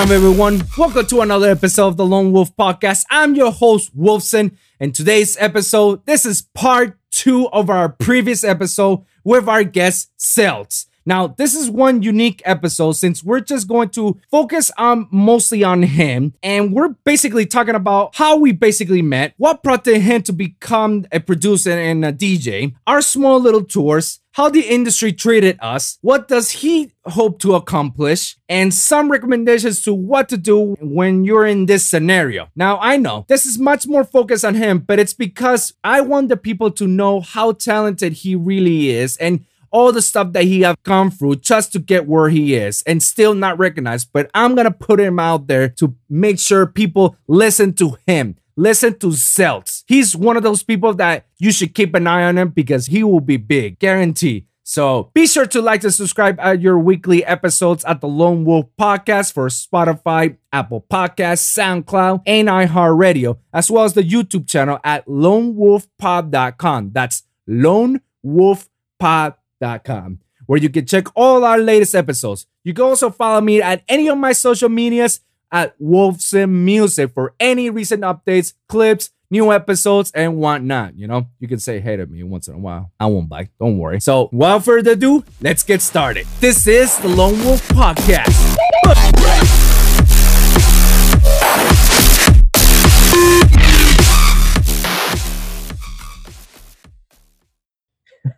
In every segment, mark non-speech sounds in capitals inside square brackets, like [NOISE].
on, everyone? Welcome to another episode of the Lone Wolv Podcast. I'm your host, Wolvsun, and today's episode, this is part two of our previous episode with our guest, Seltz. Now, this is one unique episode since we're just going to focus on mostly on him, and we're basically talking about how we basically met, what prompted him to become a producer and a DJ, our small little tours, how the industry treated us, what does he hope to accomplish, and some recommendations to what to do when you're in this scenario. Now, I know this is much more focused on him, but it's because I want the people to know how talented he really is and all the stuff that he have gone through just to get where he is and still not recognized. But I'm gonna put him out there to make sure people listen to him. Listen to Seltz. He's one of those people that you should keep an eye on him because he will be big, guarantee. So be sure to like and subscribe at your weekly episodes at the Lone Wolv Podcast for Spotify, Apple Podcasts, SoundCloud, and iHeartRadio, as well as the YouTube channel at lonewolvpod.com. That's lonewolvpod.com, where you can check all our latest episodes. You can also follow me at any of my social medias at Wolvsun Music for any recent updates, clips, new episodes, and whatnot. You know, you can say hey to me once in a while. I won't bite. Don't worry. So, without further ado, let's get started. This is the Lone Wolv Podcast.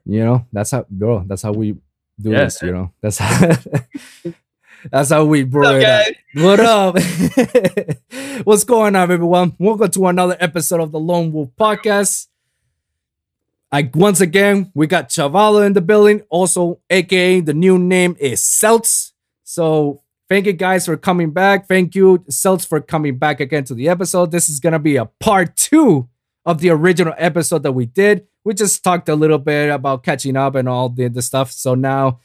You know, that's how, bro. That's how we do Yeah. this. You know, that's how. [LAUGHS] That's how we it. Okay. What [LAUGHS] up? [LAUGHS] What's going on, everyone? Welcome to another episode of the Lone Wolv Podcast. I once again we got Chavalo in the building, also aka the new name is Seltz. So thank you guys for coming back. Thank you, Seltz, for coming back again to the episode. This is gonna be a part two of the original episode that we did. We just talked a little bit about catching up and all the, the stuff. So now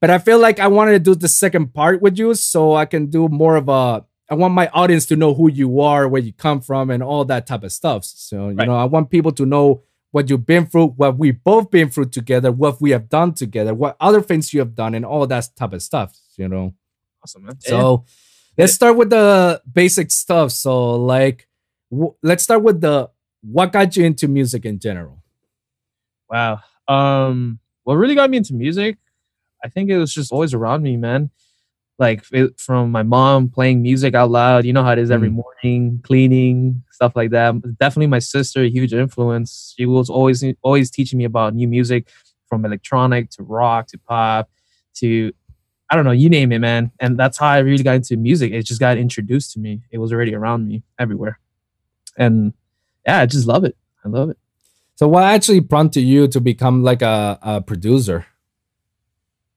but I feel like I wanted to do the second part with you so I can do more of a I want my audience to know who you are, where you come from, and all that type of stuff. So, you Right. know, I want people to know what you've been through, what we've both been through together, what we have done together, what other things you have done, and all that type of stuff, you know. Awesome, man. So let's start with the basic stuff. So, like, w- let's start with the what got you into music in general. Wow. Um, what really got me into music, I think it was just always around me, man. Like it, from my mom playing music out loud. You know how it is every Mm. morning, cleaning stuff like that. Definitely my sister, a huge influence. She was always always teaching me about new music, from electronic to rock to pop to I don't know, you name it, man. And that's how I really got into music. It just got introduced to me. It was already around me everywhere, and yeah, I just love it. I love it. So, what actually prompted you to become like a, a producer?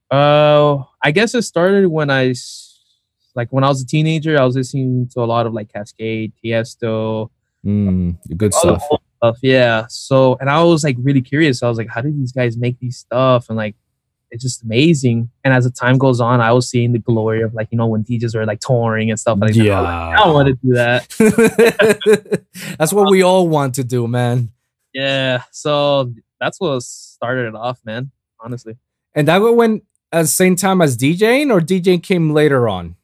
Uh, I guess it started when I, like, when I was a teenager. I was listening to a lot of like Kaskade, Tiesto, Mm, good stuff. stuff. Yeah. So, and I was like really curious. I was like, how do these guys make these stuff? And like, it's just amazing. And as the time goes on, I was seeing the glory of like, you know, when DJs are like touring and stuff like was like, I want to do that. [LAUGHS] That's what we all want to do, man. Yeah. So that's what started it off, man. Honestly. And that went at the same time as DJing, or DJing came later on.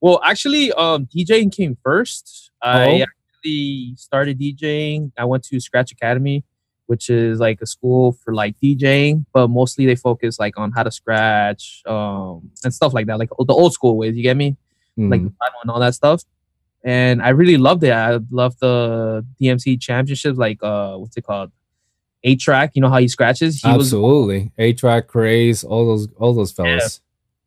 Well, actually, um, DJing came first. Oh. I actually started DJing. I went to Scratch Academy, which is like a school for like DJing, but mostly they focus like on how to scratch, um, and stuff like that, like the old school ways. You get me? Like Mm. the and all that stuff. And I really loved it. I loved the DMC championships, like uh, what's it called? A-Trak. You know how he scratches? He absolutely A-Trak craze, all those, all those fellas.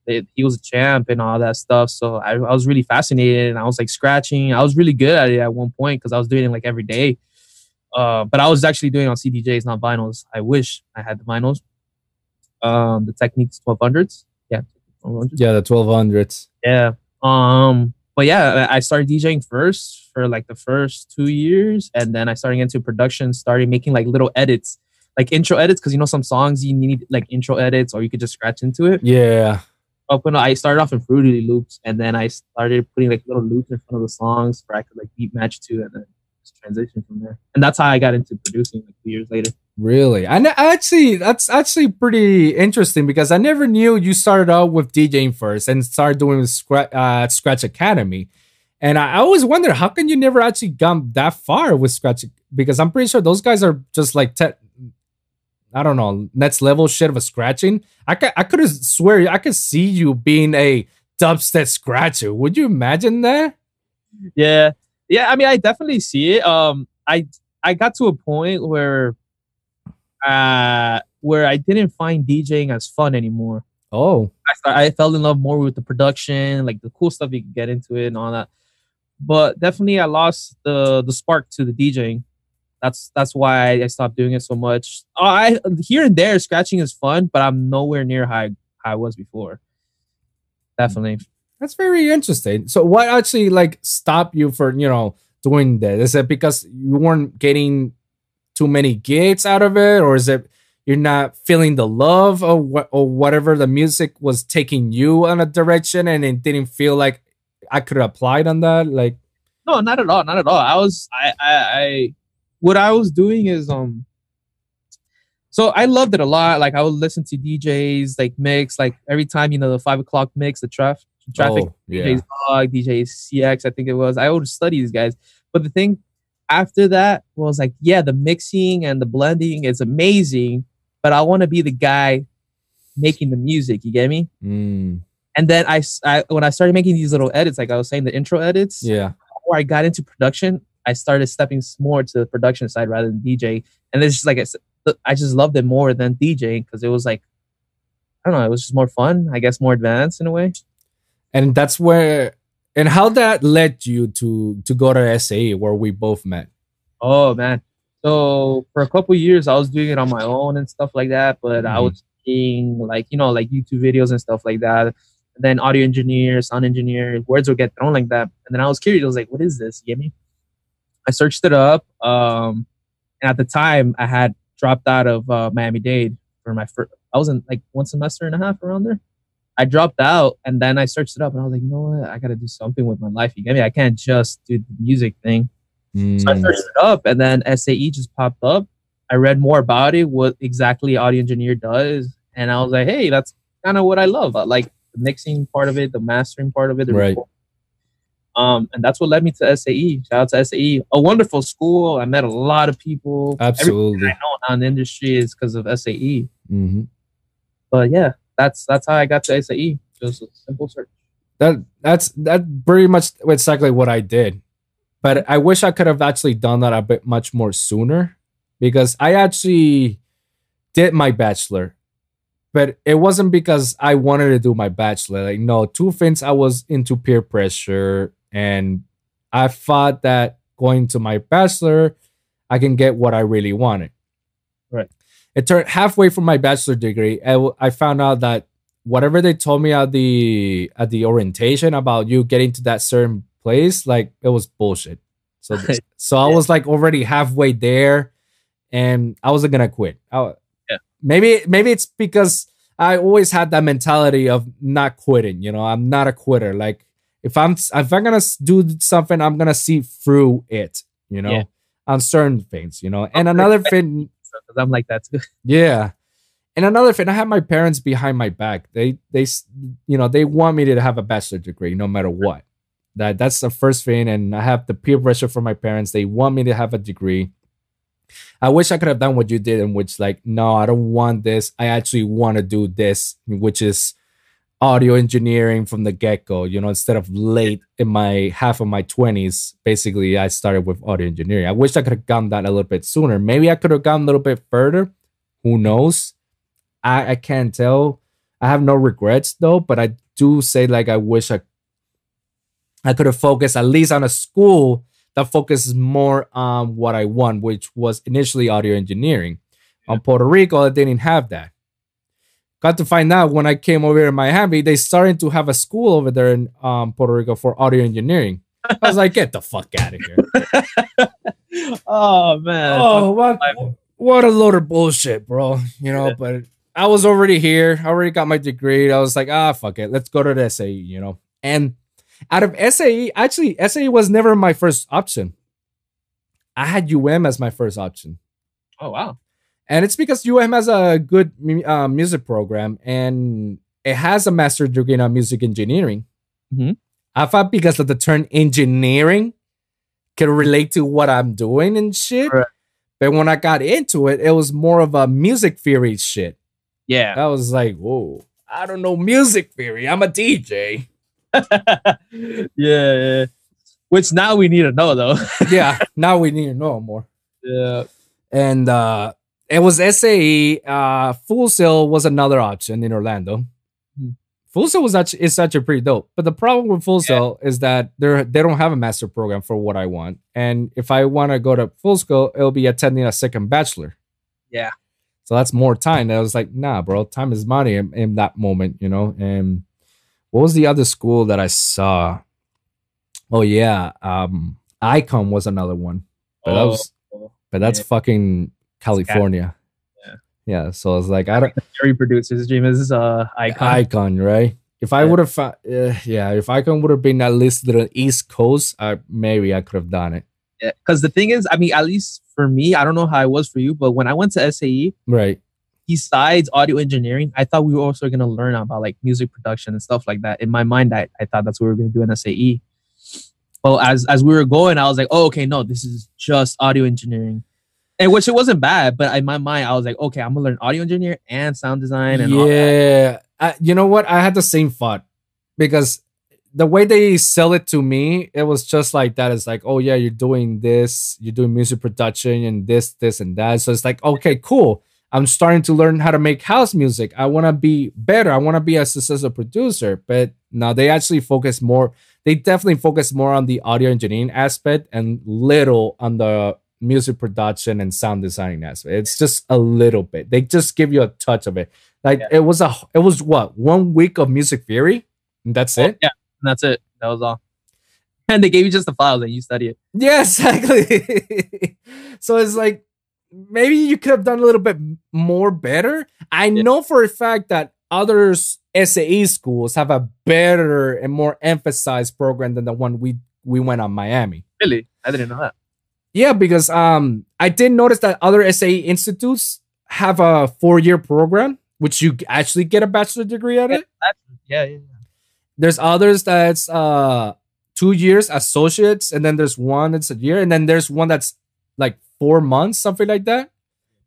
it, he was a champ and all that stuff. So I, I was really fascinated and I was like scratching. I was really good at it at one point because I was doing it like every day. Uh, but I was actually doing it on CDJs, not vinyls. I wish I had the vinyls. Um, the Technics 1200s. Yeah. 1200s. Yeah, the twelve hundreds. Yeah. Um, but yeah, I started DJing first for like the first two years, and then I started into production, started making like little edits, like intro edits, because you know some songs you need like intro edits, or you could just scratch into it. Yeah, up when I started off in Fruity Loops, and then I started putting like little loops in front of the songs where I could like beat match to, and then just transition from there, and that's how I got into producing like two years later. Really? I actually that's actually pretty interesting because I never knew you started out with DJing first and started doing Scra- uh, Scratch Academy. And I, always wonder how can you never actually gone that far with Scratch because I'm pretty sure those guys are just like te- I don't know next level shit of a scratching. I could I could have swear I could see you being a dubstep scratcher. Would you imagine that? Yeah, yeah. I mean, I definitely see it. Um, I I got to a point where uh, where I didn't find DJing as fun anymore. Oh, I, start, I fell in love more with the production, like the cool stuff you can get into it and all that. But definitely, I lost the the spark to the DJing. That's that's why I stopped doing it so much. Oh, I here and there scratching is fun, but I'm nowhere near how I, how I was before. Definitely. That's very interesting. So, what actually like stopped you for you know doing that? Is it because you weren't getting too many gigs out of it, or is it you're not feeling the love or what or whatever the music was taking you in a direction, and it didn't feel like I could have applied on that? Like, no, not at all, not at all. I was, I, I, I what I was doing is um. So I loved it a lot. Like I would listen to DJs like mix like every time you know the five o'clock mix, the traffic traffic oh, yeah. DJ's Dog, DJ CX, I think it was. I would study these guys. But the thing after that was like, yeah, the mixing and the blending is amazing, but I want to be the guy making the music. You get me? Mm, And then I, I, when I started making these little edits, like I was saying, the intro edits, yeah. before I got into production, I started stepping more to the production side rather than DJ. And it's just like I I just loved it more than DJing because it was like, I don't know, it was just more fun. I guess more advanced in a way. And that's where and how that led you to to go to SAE where we both met. Oh man. So for a couple years I was doing it on my own and stuff like that, but I Mhm. was seeing like, you know, like YouTube videos and stuff like that. And then audio engineer, sound engineer, words would get thrown like that. And then I was curious, I was like, what is this? You get me? I searched it up. Um and at the time I had dropped out of uh, Miami Dade for my first I was in like one semester and a half around there. I dropped out and then I searched it up and I was like, you know what? I gotta do something with my life. You get me? I can't just do the music thing. So I Mm, searched it up, and then SAE just popped up. I read more about it, what exactly audio engineer does, and I was like, hey, that's kind of what I love. I like the mixing part of it, the mastering part of it. the Right. recording. Um, and that's what led me to SAE. Shout out to SAE, a wonderful school. I met a lot of people. Everything absolutely. I know now in the industry is because of SAE. hmm But yeah, that's that's how I got to SAE. Just a simple search. that that's that pretty much exactly what I did. But I wish I could have actually done that a bit much more sooner because I actually did my bachelor. But it wasn't because I wanted to do my bachelor. Like no, two things I was into peer pressure and I thought that going to my bachelor I can get what I really wanted. It turned halfway from my bachelor degree. I, w- I found out that whatever they told me at the at the orientation about you getting to that certain place, like it was bullshit. So [LAUGHS] so I Yeah. was like already halfway there, and I wasn't gonna quit. I, Yeah. Maybe maybe it's because I always had that mentality of not quitting. You know, I'm not a quitter. Like if I'm if I'm gonna do something, I'm gonna see through it. You know, Yeah. on certain things. You know, and another thing. Because I'm like that too. [LAUGHS] Yeah. And another thing, I have my parents behind my back. They they you know, they want me to have a bachelor degree no matter what. That that's the first thing and I have the peer pressure from my parents. They want me to have a degree. I wish I could have done what you did in which like no, I don't want this. I actually want to do this, which is audio engineering from the get-go, you know, instead of late in my half of my 20s, basically I started with audio engineering. I wish I could have gone that a little bit sooner. Maybe I could have gone a little bit further. Who knows? I, I can't tell. I have no regrets though, but I do say like I wish I I could have focused at least on a school that focuses more on what I want, which was initially audio engineering. On Puerto Rico, I didn't have that. Got to find out when I came over here in Miami, they started to have a school over there in um, Puerto Rico for audio engineering. I was like, get the fuck out of here. [LAUGHS] oh man. oh, what, what a load of bullshit, bro. You know, Yeah. but I was already here. I already got my degree. I was like, ah, fuck it. Let's go to the SAE, you know. And out of SAE, actually, SAE was never my first option. I had UM as my first option. Oh wow. And it's because UM has a good uh, music program and it has a master degree in uh, music engineering. Mhm. I thought because of the term engineering can relate to what I'm doing and shit. Right. But when I got into it, it was more of a music theory shit. Yeah. I was like, whoa, I don't know music theory. I'm a DJ. [LAUGHS] yeah, yeah. Which now we need to know though. yeah, [LAUGHS] now we need to know more. yeah. And uh it was SAE. Uh Full Sail was another option in Orlando. Hmm. Full Sail was actually is actually pretty dope. But the problem with Full Sail is that they're they don't have a master program for what I want. And if I want to go to Full school, it'll be attending a second bachelor. Yeah. So that's more time. And I was like, nah, bro, time is money in, in that moment, you know. And what was the other school that I saw? Oh yeah, um, Icon was another one, but that was, Oh, but that's yeah. fucking California. Yeah. yeah. So I was like, I don't every producer's dream is uh icon. Icon, right? If I Yeah. would have, uh, yeah, if Icon would have been at least the East Coast, I maybe I could have done it. Yeah, because the thing is, I mean, at least for me, I don't know how it was for you, but when I went to SAE, Right. besides audio engineering, I thought we were also going to learn about like music production and stuff like that. In my mind, I, I thought that's what we were going to do in SAE. Well, as as we were going, I was like, oh, okay, no, this is just audio engineering, and which it wasn't bad, but in my mind, I was like, okay, I'm gonna learn audio engineer and sound design and yeah, I, you know what? I had the same thought because the way they sell it to me, it was just like that. It's like, oh yeah, you're doing this, you're doing music production and this, this, and that. So it's like, okay, cool. I'm starting to learn how to make house music. I want to be better. I want to be a successful producer. But now they actually focus more. They definitely focus more on the audio engineering aspect and little on the music production and sound designing aspect. It's just a little bit. They just give you a touch of it. Like Yeah. it was a it was what one week of music theory. And that's it. Yeah, and that's it. That was all. [LAUGHS] And they gave you just the files and you study it. Yeah, [LAUGHS] exactly. so it's like maybe you could have done a little bit more better. I Yeah. know for a fact that others SAE schools have a better and more emphasized program than the one we we went on Miami. Really, I didn't know that. Yeah, because um I did notice that other SAE institutes have a four-year program, which you actually get a bachelor degree at it. Yeah, yeah, yeah. There's others that's uh two years associates, and then there's one that's a year, and then there's one that's like four months, something like that.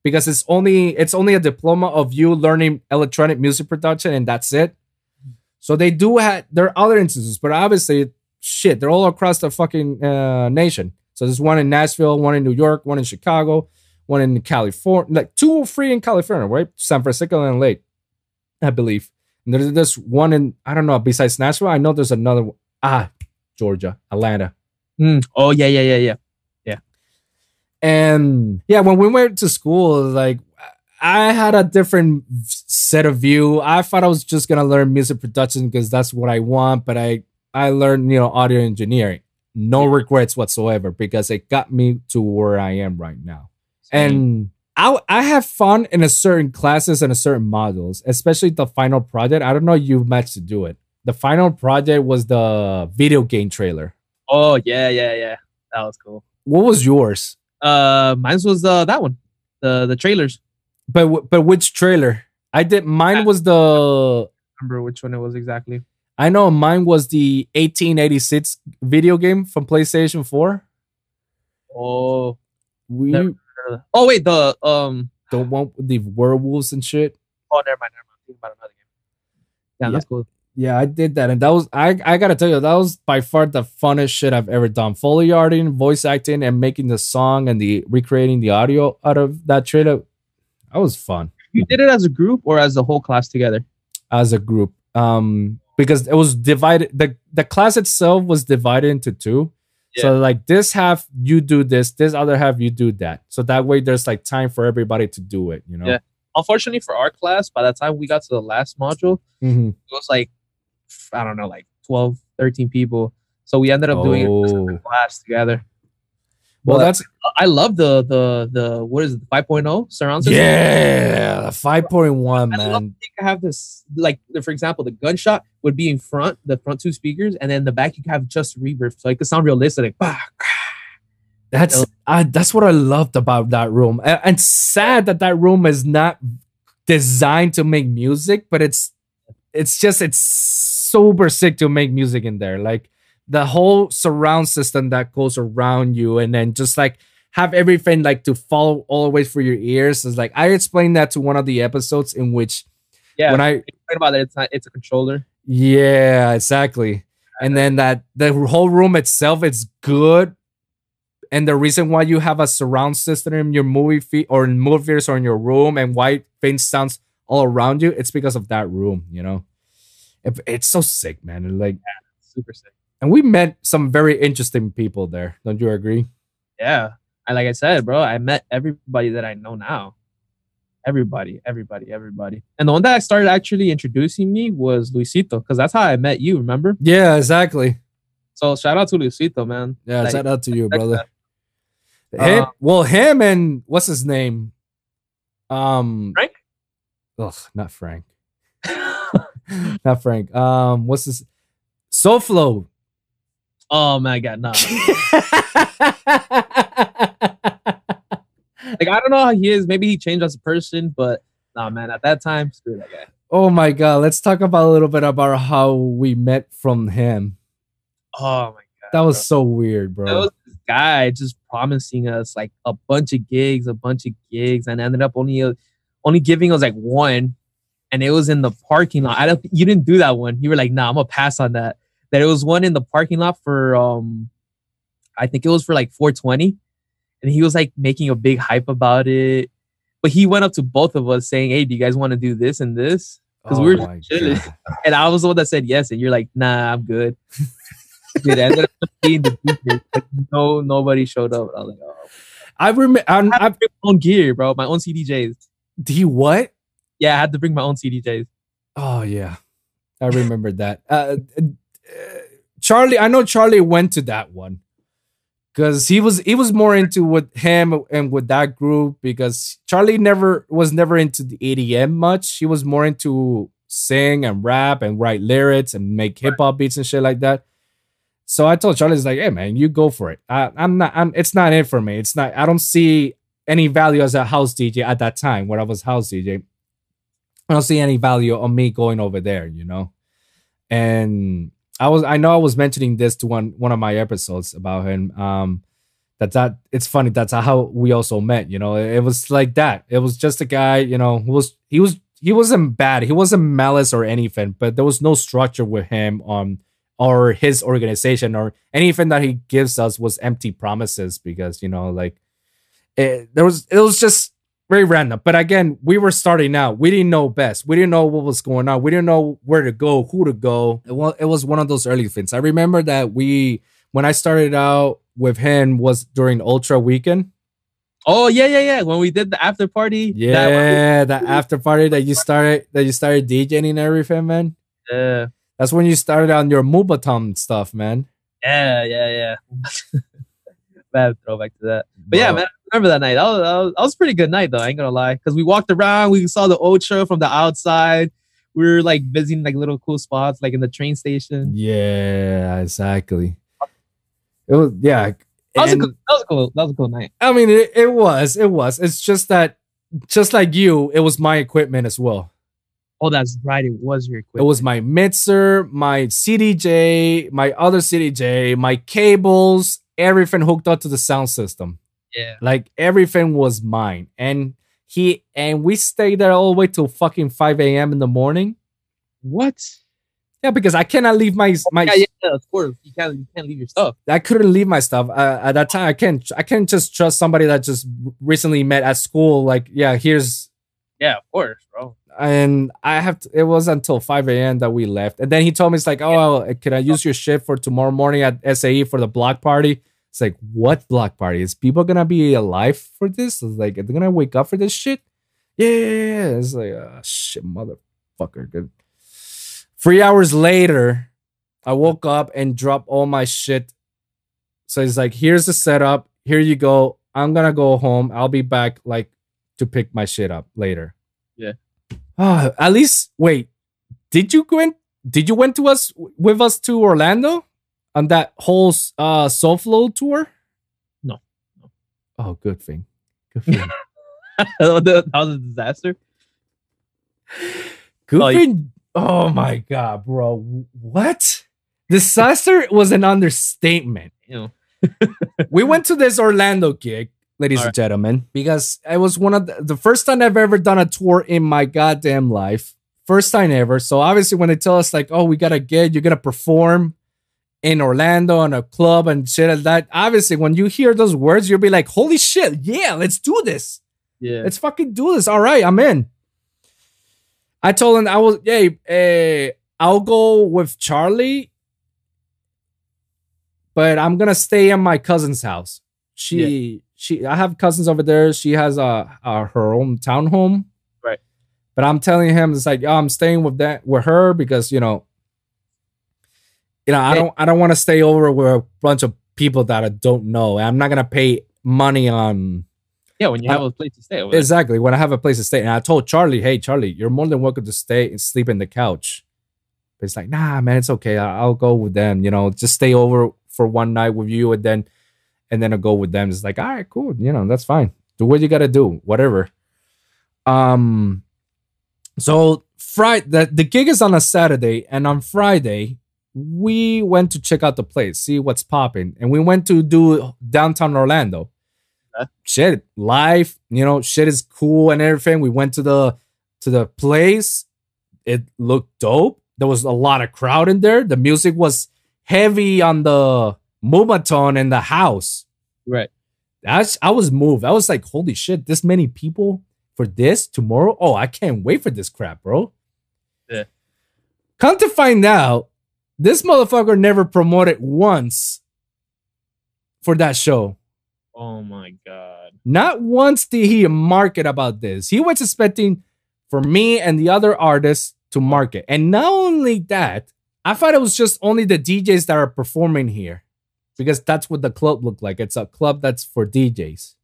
Because it's only it's only a diploma of you learning electronic music production, and that's it. So they do have there are other instances, but obviously, shit, they're all across the fucking uh, nation. So there's one in Nashville, one in New York, one in Chicago, one in California, like two or three in California, right? San Francisco and Lake, I believe. And there's this one in I don't know. Besides Nashville, I know there's another one. Ah, Georgia, Atlanta, Mm. Oh yeah, yeah, yeah, yeah, yeah. and yeah. When we went to school, like I had a different set of view. I thought I was just gonna learn music production because that's what I want, but I I learned you know audio engineering. No regrets whatsoever because it got me to where I am right now. and I I have fun in a certain classes and a certain modules, especially the final project. I don't know you managed to do it. The final project was the video game trailer. oh yeah, yeah, yeah. That was cool. What was yours? Uh, mine was uh that one, the the trailers. But but which trailer? I did. Mine was the. I remember which one it was exactly. I know mine was the 1886 video game from PlayStation 4. Oh, We Never- oh wait, the um. the one with the werewolves and shit. Oh, never mind, never mind. I'm about another game. Yeah, Yeah. that's cool. Yeah, I did that, and that was I. I gotta tell you, that was by far the funnest shit I've ever done. Foley arting, voice acting, and making the song and the recreating the audio out of that trailer. That was fun You did it as a group or as the whole class together? as a group. Um, because it was divided. the The class itself was divided into two. So like this half you do this, this other half you do that. So that way there's like time for everybody to do it. You know. Yeah. Unfortunately for our class, by the time we got to the last module, Mhm. it was like I don't know, like 12, 13 people. So we ended up doing it Oh. class together. Well, Well, that's I love the the the what is it, 5.0 surround system. yeah, five point one, man. I love you have this like for example, the gunshot would be in front, the front two speakers, and then the back you can have just reverb, so it could sound realistic. Like, bah, That's I, that's what I loved about that room, A- and sad that that room is not designed to make music, but it's it's just it's super sick to make music in there. Like the whole surround system that goes around you, and then just like have everything like to follow all the way through your ears. It's like I explained that to one of the episodes in which Yeah, when I about it. It's not. It's a controller. yeah, exactly. And then that the whole room itself is good. And the reason why you have a surround system in your movie feed or in movie theaters or in your room and why things sounds all around you, it's because of that room, you know. It- it's so sick, man. Like Super sick. and we met some very interesting people there. Don't you agree? Yeah. And like I said, bro, I met everybody that I know now. Everybody, everybody, everybody. And the one that started actually introducing me was Luisito, because that's how I met you, remember? Yeah, exactly. So shout out to Luisito, man. Yeah, Like, shout out to you, brother. that. Him, Uh, well, him and what's his name? Um Frank? Ugh, not Frank. [LAUGHS] not Frank. Um, what's this? SoFlo. oh my god, no. [LAUGHS] [LAUGHS] like I don't know how he is. Maybe he changed as a person, but nah man, at that time, screw that guy. oh my god, let's talk about a little bit about how we met from him. Oh my god. That was bro. so weird, bro. There was this guy just promising us like a bunch of gigs, a bunch of gigs, and ended up only uh, only giving us like one, and it was in the parking lot. I don't. You didn't do that one. You were like, nah, I'm gonna pass on that. That it was one in the parking lot for um, I think it was for like 420, and he was like making a big hype about it. But he went up to both of us saying, "Hey, do you guys want to do this and this?" 'cause we were Oh chilling. [LAUGHS] And I was the one that said yes, and you're like, "Nah, I'm good." [LAUGHS] Dude, I ended up being the DJ. Like, no, nobody showed up. I was like, "Oh." I remember. I, I had I, to bring my own gear, bro. My own CDJs. he what? Yeah, I had to bring my own CDJs. Oh yeah, I remembered that. Uh, uh, Charlie, I know Charlie went to that one because he was he was more into with him and with that group because Charlie never was never into the EDM much. He was more into sing and rap and write lyrics and make hip hop beats and shit like that. So I told Charlie, "It's like, hey man, you go for it. I, I'm not. I'm. It's not it for me. It's not. I don't see any value as a house DJ at that time when I was house DJ. I don't see any value on me going over there, you know. And I was I know I was mentioning this to one one of my episodes about him. Um that that it's funny that's how we also met, you know. It, it was like that. It was just a guy, you know, who was he was he wasn't bad. He wasn't malice or anything, but there was no structure with him on or his organization or anything that he gives us was empty promises because, you know, like it, there was it was just very random. But again, we were starting out. We didn't know best. We didn't know what was going on. We didn't know where to go, who to go. It was, it was one of those early things. I remember that we, when I started out with him, was during Ultra Weekend. Oh yeah, yeah, yeah. When we did the after party. that- Yeah, the after party that you started, that you started DJing and everything, man. yeah, That's when you started on your moombahton stuff, man. yeah, yeah, yeah. [LAUGHS] Bad throwback to that. But yeah, man, remember that night. That was, that was, that was a pretty good night, though. I ain't gonna lie, because we walked around, we saw the Ultra from the outside. We were like visiting like little cool spots, like in the train station. Yeah, exactly. It was yeah. That was, a and- cool, that was a cool. That was a cool night. I mean, it, it was, it was. It's just that, just like you, it was my equipment as well. Oh, that's right. It was your equipment. It was my mixer, my CDJ, my other CDJ, my cables, everything hooked up to the sound system. Yeah. Like everything was mine. And he and we stayed there all the way till fucking 5 a.m. in the morning. What? Yeah, because I cannot leave my my Yeah, yeah, of course. You can't. You can't leave your stuff. I couldn't leave my stuff uh, at that time. I can't. I can't just trust somebody that just recently met at school. Like, yeah, here's Yeah, of course, bro. and I have to, it was until 5 a.m. that we left. And then he told me, it's like, oh, can I use your shit for tomorrow morning at SAE for the block party? It's like, what block party? Is people gonna be alive for this? It's like, are they gonna wake up for this shit? Yeah, yeah, yeah. It's like, oh, shit, motherfucker. Good. Three hours later, I woke up and dropped all my shit. So he's like, here's the setup. Here you go. I'm gonna go home. I'll be back like to pick my shit up later. Yeah. Ah, [SIGHS] at least wait. Did you go in? Did you went to us with us to Orlando on that whole uh Soulflow tour? No. Oh, good thing. Good [LAUGHS] thing. that was a disaster. Good Oh, thing. Oh my god, bro. What? Disaster was an understatement. [LAUGHS] You know, we went to this Orlando gig, ladies and gentlemen, because it was one of the, the first time I've ever done a tour in my goddamn life. First time ever. So obviously, when they tell us like, "Oh, we got a gig, you're gonna perform in Orlando in a club and shit like that," obviously, when you hear those words, you'll be like, "Holy shit, yeah, let's do this." yeah. Let's fucking do this. All right, I'm in. I told him I was, hey, eh, I'll go with Charlie, but I'm gonna stay in my cousin's house. She, she, I have cousins over there. She has a, a her own townhome, Right. But I'm telling him it's like, oh, I'm staying with that with her because you know, you know, I don't, I don't want to stay over with a bunch of people that I don't know. I'm not gonna pay money on. yeah, when you have a place to stay. Exactly. When I have a place to stay. And I told Charlie, hey, Charlie, you're more than welcome to stay and sleep in the couch. But it's like, nah, man, it's okay. I- I'll go with them. You know, just stay over for one night with you and then and then I'll go with them. It's like, all right, cool. You know, that's fine. Do what you gotta do, whatever. Um so Friday the, the gig is on a Saturday, and on Friday, we went to check out the place, see what's popping. And we went to do downtown Orlando. Shit life you know shit is cool and everything. We went to the to the place. It looked dope. There was a lot of crowd in there. The music was heavy on the moombahton in the house. Right. that's i was moved. I was like holy shit this many people for this tomorrow? Oh i can't wait for this crap bro. Yeah. come to find out this motherfucker never promoted once for that show Oh my god. not once did he market about this. He was expecting for me and the other artists to market. And not only that, I thought it was just only the DJs that are performing here because that's what the club looked like. It's a club that's for DJs.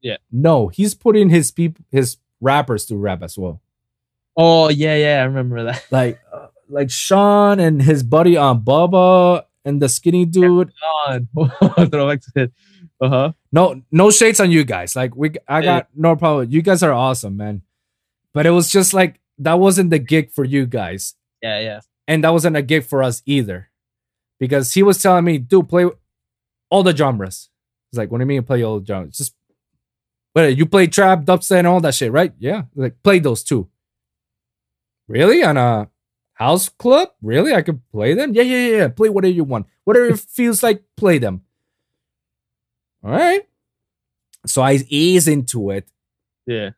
Yeah. No, he's putting his people, his rappers to rap as well. Oh yeah, yeah, I remember that. Like, uh, [LAUGHS] like Sean and his buddy on Bubba and the skinny dude. God, [LAUGHS] throwback to it. Uh huh. No, no shades on you guys. Like we, I Yeah. got no problem. You guys are awesome, man. But it was just like that wasn't the gig for you guys, Yeah, yeah. and that wasn't a gig for us either, because he was telling me, "Dude, play all the genres." It's like, "What do you mean play all the genres? Just, but you play trap, dubstep, and all that shit, right? Yeah, like play those two. Really on a house club? Really, I could play them? Yeah, yeah, yeah. yeah. Play whatever you want, whatever it [LAUGHS] feels like. Play them. All right. So I ease into it. Yeah.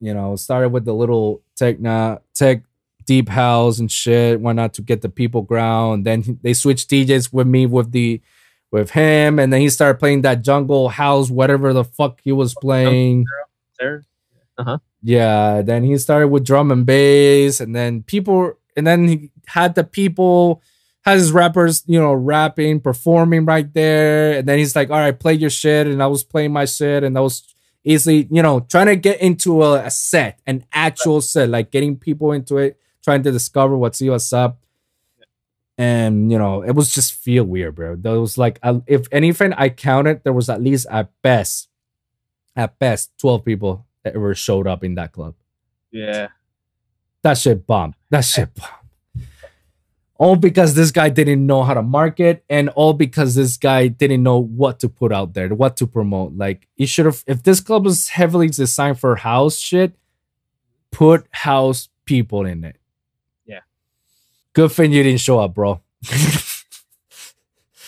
You know, started with the little techno, tech, deep house and shit. Why not to get the people ground? Then they switched DJs with me with the with him, and then he started playing that jungle house, whatever the fuck he was playing. There. Uh huh. Yeah, then he started with drum and bass, and then people, and then he had the people, had his rappers, you know, rapping, performing right there, and then he's like, "All right, play your shit," and I was playing my shit, and I was easily, you know, trying to get into a, a set, an actual set, like getting people into it, trying to discover what's what's up. And you know, it was just feel weird, bro. There was like, uh, if anything, I counted, there was at least at best, at best, twelve people that ever showed up in that club. Yeah. That shit bombed. That shit bombed. All because this guy didn't know how to market, and all because this guy didn't know what to put out there, what to promote. Like he should have. If this club was heavily designed for house shit, put house people in it. Yeah. Good thing you didn't show up, bro. [LAUGHS]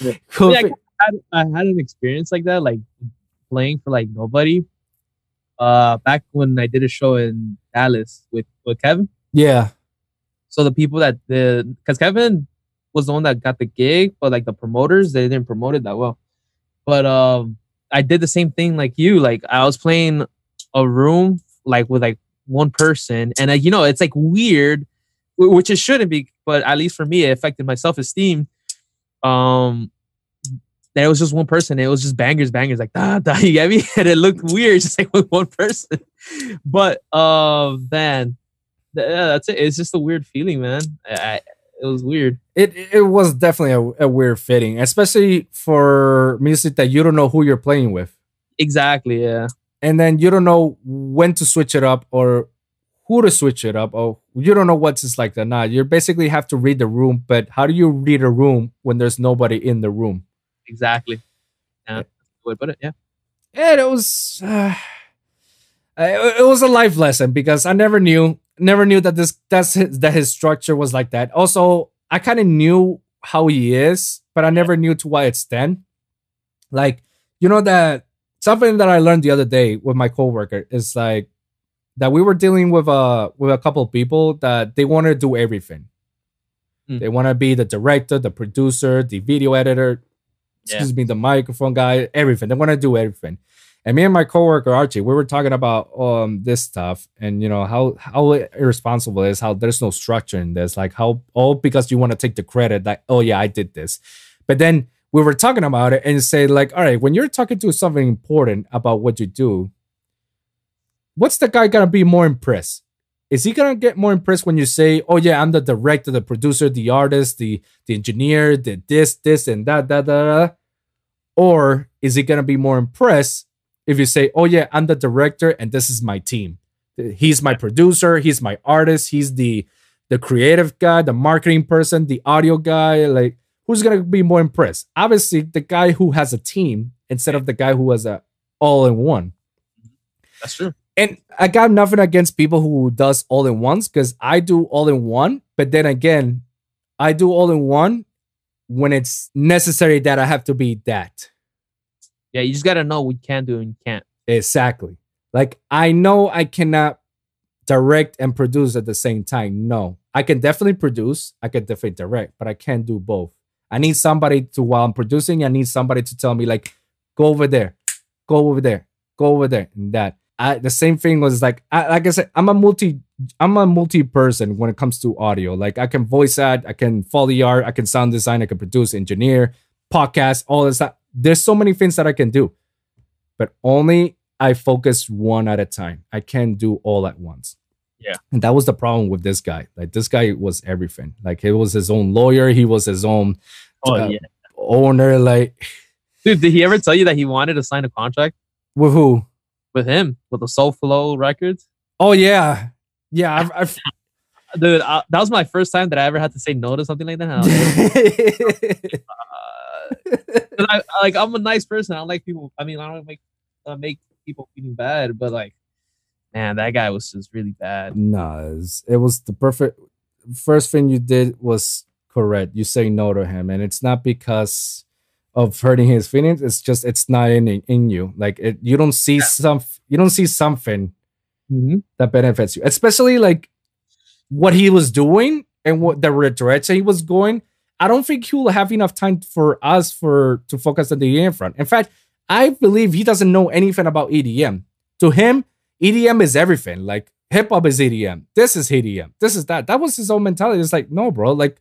Yeah. Good Yeah, I had, I had an experience like that, like playing for like nobody. Uh, back when I did a show in Dallas with with Kevin. Yeah. So the people that the because Kevin was the one that got the gig, but like the promoters they didn't promote it that well. But um, I did the same thing like you. Like I was playing a room like with like one person, and uh, you know it's like weird, which it shouldn't be, but at least for me, it affected my self esteem. Um, that it was just one person. It was just bangers, bangers, like da da. [LAUGHS] You get me? And it looked weird, [LAUGHS] just like with one person. But uh, then th- yeah, that's it. It's just a weird feeling, man. I, it was weird. It it was definitely a, a weird fitting, especially for music that you don't know who you're playing with. Exactly. Yeah. and then you don't know when to switch it up or who to switch it up or you don't know what's it's like that nah you basically have to read the room but how do you read a room when there's nobody in the room Exactly. Yeah. Way to put it. Yeah. and it was uh, [SIGHS] it was a life lesson because i never knew never knew that this that's his, that his structure was like that. Also i kind of knew how he is but i never knew to what extent. Like you know that something that i learned the other day with my coworker is like that we were dealing with a with a couple of people that they want to do everything. Mm. they want to be the director the producer the video editor excuse me the microphone guy everything. They want to do everything and me and my coworker Archie, we were talking about um this stuff and you know how how irresponsible is, how there's no structure in this, like how all because you want to take the credit, like oh yeah I did this, but then we were talking about it and say like all right when you're talking to something important about what you do, what's the guy gonna be more impressed? Is he gonna get more impressed when you say, "Oh yeah, I'm the director, the producer, the artist, the the engineer, the this, this, and that, that, that,", that? or is he gonna be more impressed if you say, "Oh yeah, I'm the director and this is my team. He's my producer, he's my artist, he's the the creative guy, the marketing person, the audio guy, like who's going to be more impressed? Obviously, the guy who has a team instead of the guy who has a all in one. That's true. And I got nothing against people who does all in ones because I do all in one, but then again, I do all in one when it's necessary that I have to be that. Yeah, you just gotta know what you can do and you can't. Exactly. Like I know I cannot direct and produce at the same time. No, I can definitely produce. I can definitely direct, but I can't do both. I need somebody to while I'm producing. I need somebody to tell me like, go over there, go over there, go over there, and that. I, the same thing was like, I, like I said, I'm a multi, I'm a multi person when it comes to audio. Like I can voice act, I can foley art, I can sound design, I can produce, engineer, podcast, all this stuff. There's so many things that I can do, but only I focus one at a time. I can't do all at once. Yeah. And that was the problem with this guy. Like this guy was everything. Like he was his own lawyer. He was his own Oh uh, yeah. owner. Like Dude, did he ever tell you that he wanted to sign a contract with who? with him with the Soul Flow Records? Oh yeah, yeah. I've, I've [LAUGHS] Dude, I, that was my first time that I ever had to say no to something like that. [LAUGHS] Like, uh, I, I- [LAUGHS] like I'm a nice person. I don't like people. I mean, I don't make uh, make people feeling bad, but like, man, that guy was just really bad. no, it was, it was the perfect. First thing you did was correct. You say no to him, and it's not because of hurting his feelings. It's just it's not in in you. Like it, you don't see some. You don't see something Mm-hmm. that benefits you, especially like what he was doing and what the direction he was going. I don't think he will have enough time for us for to focus on the EDM front. In fact, I believe he doesn't know anything about EDM. To him, EDM is everything. Like hip hop is EDM. This is EDM. This is that. That was his own mentality. It's like, no, bro. Like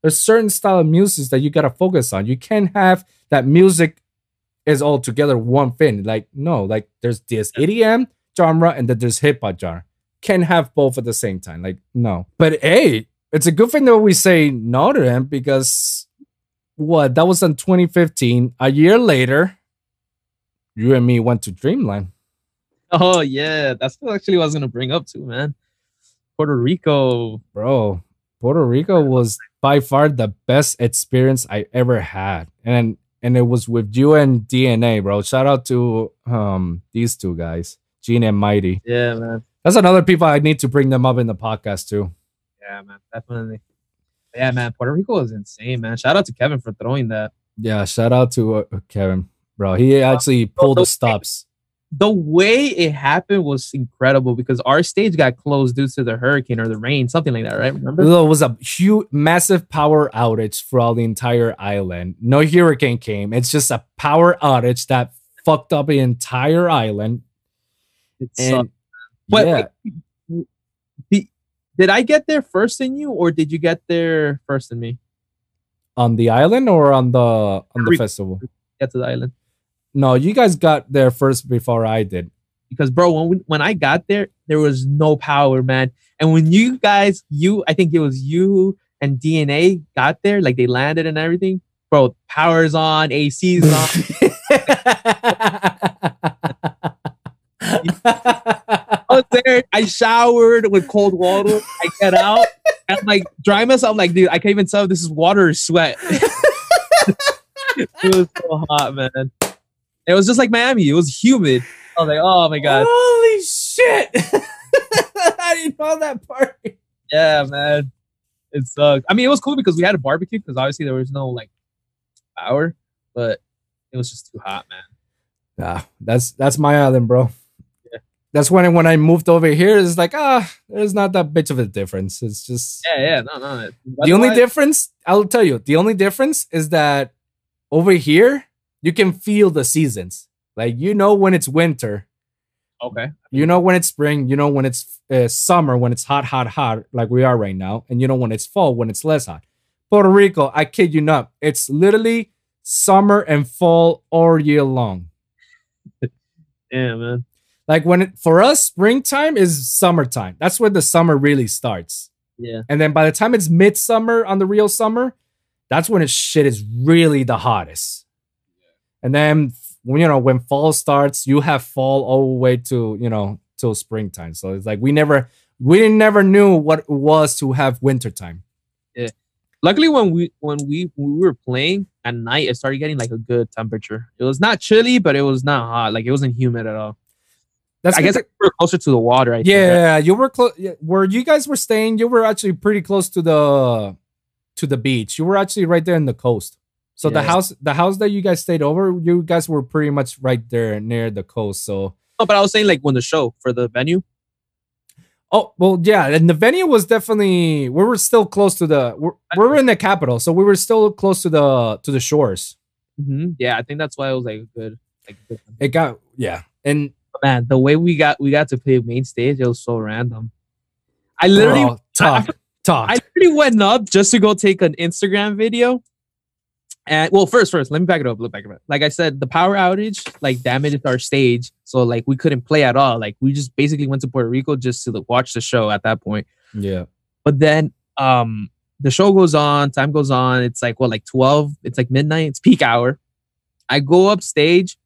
there's certain style of music that you gotta focus on. You can't have that music is all together one thing. Like, no, like there's this EDM genre and then there's hip hop genre. Can't have both at the same time. Like, no. But hey, it's a good thing that we say no to him because what that was in 2015. A year later, you and me went to Dreamland. Oh yeah, that's what actually what I was gonna bring up too, man. Puerto Rico. Bro, Puerto Rico was by far the best experience I ever had. And and it was with you and DNA, bro. Shout out to um these two guys, Gene and Mighty. Yeah, man. That's another people I need to bring them up in the podcast too. Yeah, man. Definitely. Yeah, man. Puerto Rico is insane, man. Shout out to Kevin for throwing that. Yeah, shout out to uh, Kevin, bro. He actually pulled the stops. The way it happened was incredible because our stage got closed due to the hurricane or the rain, something like that, right? Remember? There was a huge, massive power outage throughout the entire island. No hurricane came. It's just a power outage that fucked up the entire island. It And sucked. But yeah, wait, did, I get there first than you, or did you get there first than me? on the island or on the on the Rico. festival. Get to the island No, you guys got there first before I did. because, bro, when we, when I got there, there was no power, man. And when you guys, you, I think it was you and DNA got there, like they landed and everything, bro. Power's on, AC's on. [LAUGHS] [LAUGHS] I was there. I showered with cold water. I get out and I'm like dry myself. I'm like, dude, I can't even tell if this is water or sweat. [LAUGHS] it was so hot, man. It was just like Miami. It was humid. I was like, oh my god. Holy shit! [LAUGHS] I didn't know that part. Yeah, man. It sucked. I mean, it was cool because we had a barbecue because obviously there was no like power, but it was just too hot, man. Yeah, that's that's my island, bro. That's when when I moved over here, it's like ah, there's not that bit of a difference. It's just Yeah, yeah, no, no. The only why- difference. I'll tell you, the only difference is that over here you can feel the seasons. Like you know when it's winter, Okay. you know when it's spring, you know when it's uh, summer, when it's hot, hot, hot, like we are right now, and you know when it's fall, when it's less hot. Puerto Rico, I kid you not, it's literally summer and fall all year long. [LAUGHS] Yeah, man. Like when it, for us, springtime is summertime. That's where the summer really starts. Yeah. And then by the time it's midsummer on the real summer, that's when it's shit is really the hottest. And then when you know when fall starts, you have fall all the way to you know till springtime. So it's like we never we never knew what it was to have wintertime. Yeah. Luckily, when we when we when we were playing at night, it started getting like a good temperature. It was not chilly, but it was not hot. Like it wasn't humid at all. That's I guess we're closer to the water. I think, right? yeah, you were close. Where you guys were staying, you were actually pretty close to the to the beach. You were actually right there in the coast. So the house, the house that you guys stayed over, you guys were pretty much right there near the coast. So No, but I was saying like when the show for the venue. Oh well, yeah, and the venue was definitely we were still close to the we're, we were in the capital, so we were still close to the to the shores. hmm Yeah, I think that's why it was like good. Like good It got yeah, and man, the way we got we got to play main stage, it was so random. I literally bro, talk talk. I literally went up just to go take an Instagram video. And well, first, first, let me back it up. Look back it up. Like I said, the power outage like damaged our stage, so like we couldn't play at all. Like we just basically went to Puerto Rico just to like, watch the show at that point. yeah, But then um the show goes on, time goes on. It's like what, like twelve? It's like midnight. It's peak hour. I go up stage,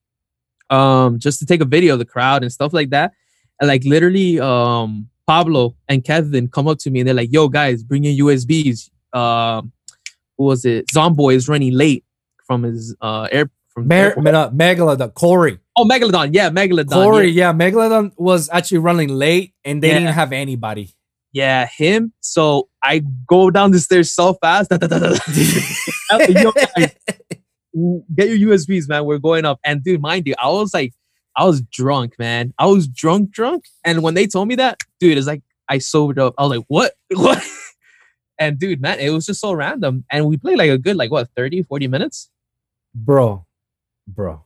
um, just to take a video of the crowd and stuff like that. And like literally, um, Pablo and Kevin come up to me and they're like, "Yo, guys, bring your USBs." Um, who was it? Zomboy is running late from his uh air from Mer-. Megalodon Corey oh Megalodon, yeah, Megalodon, Corey yeah. yeah. Megalodon was actually running late and they Yeah. didn't have anybody. yeah, him. So I go down the stairs so fast. da, da, da, Yo, guys, get your USBs, man. We're going up. And dude, mind you, I was like, I was drunk, man. I was drunk, drunk. And when they told me that, dude, it's like I sobered up. I was like, what? [LAUGHS] What? And dude, man, it was just so random. And we played like a good, like what, 30, 40 minutes? bro, bro.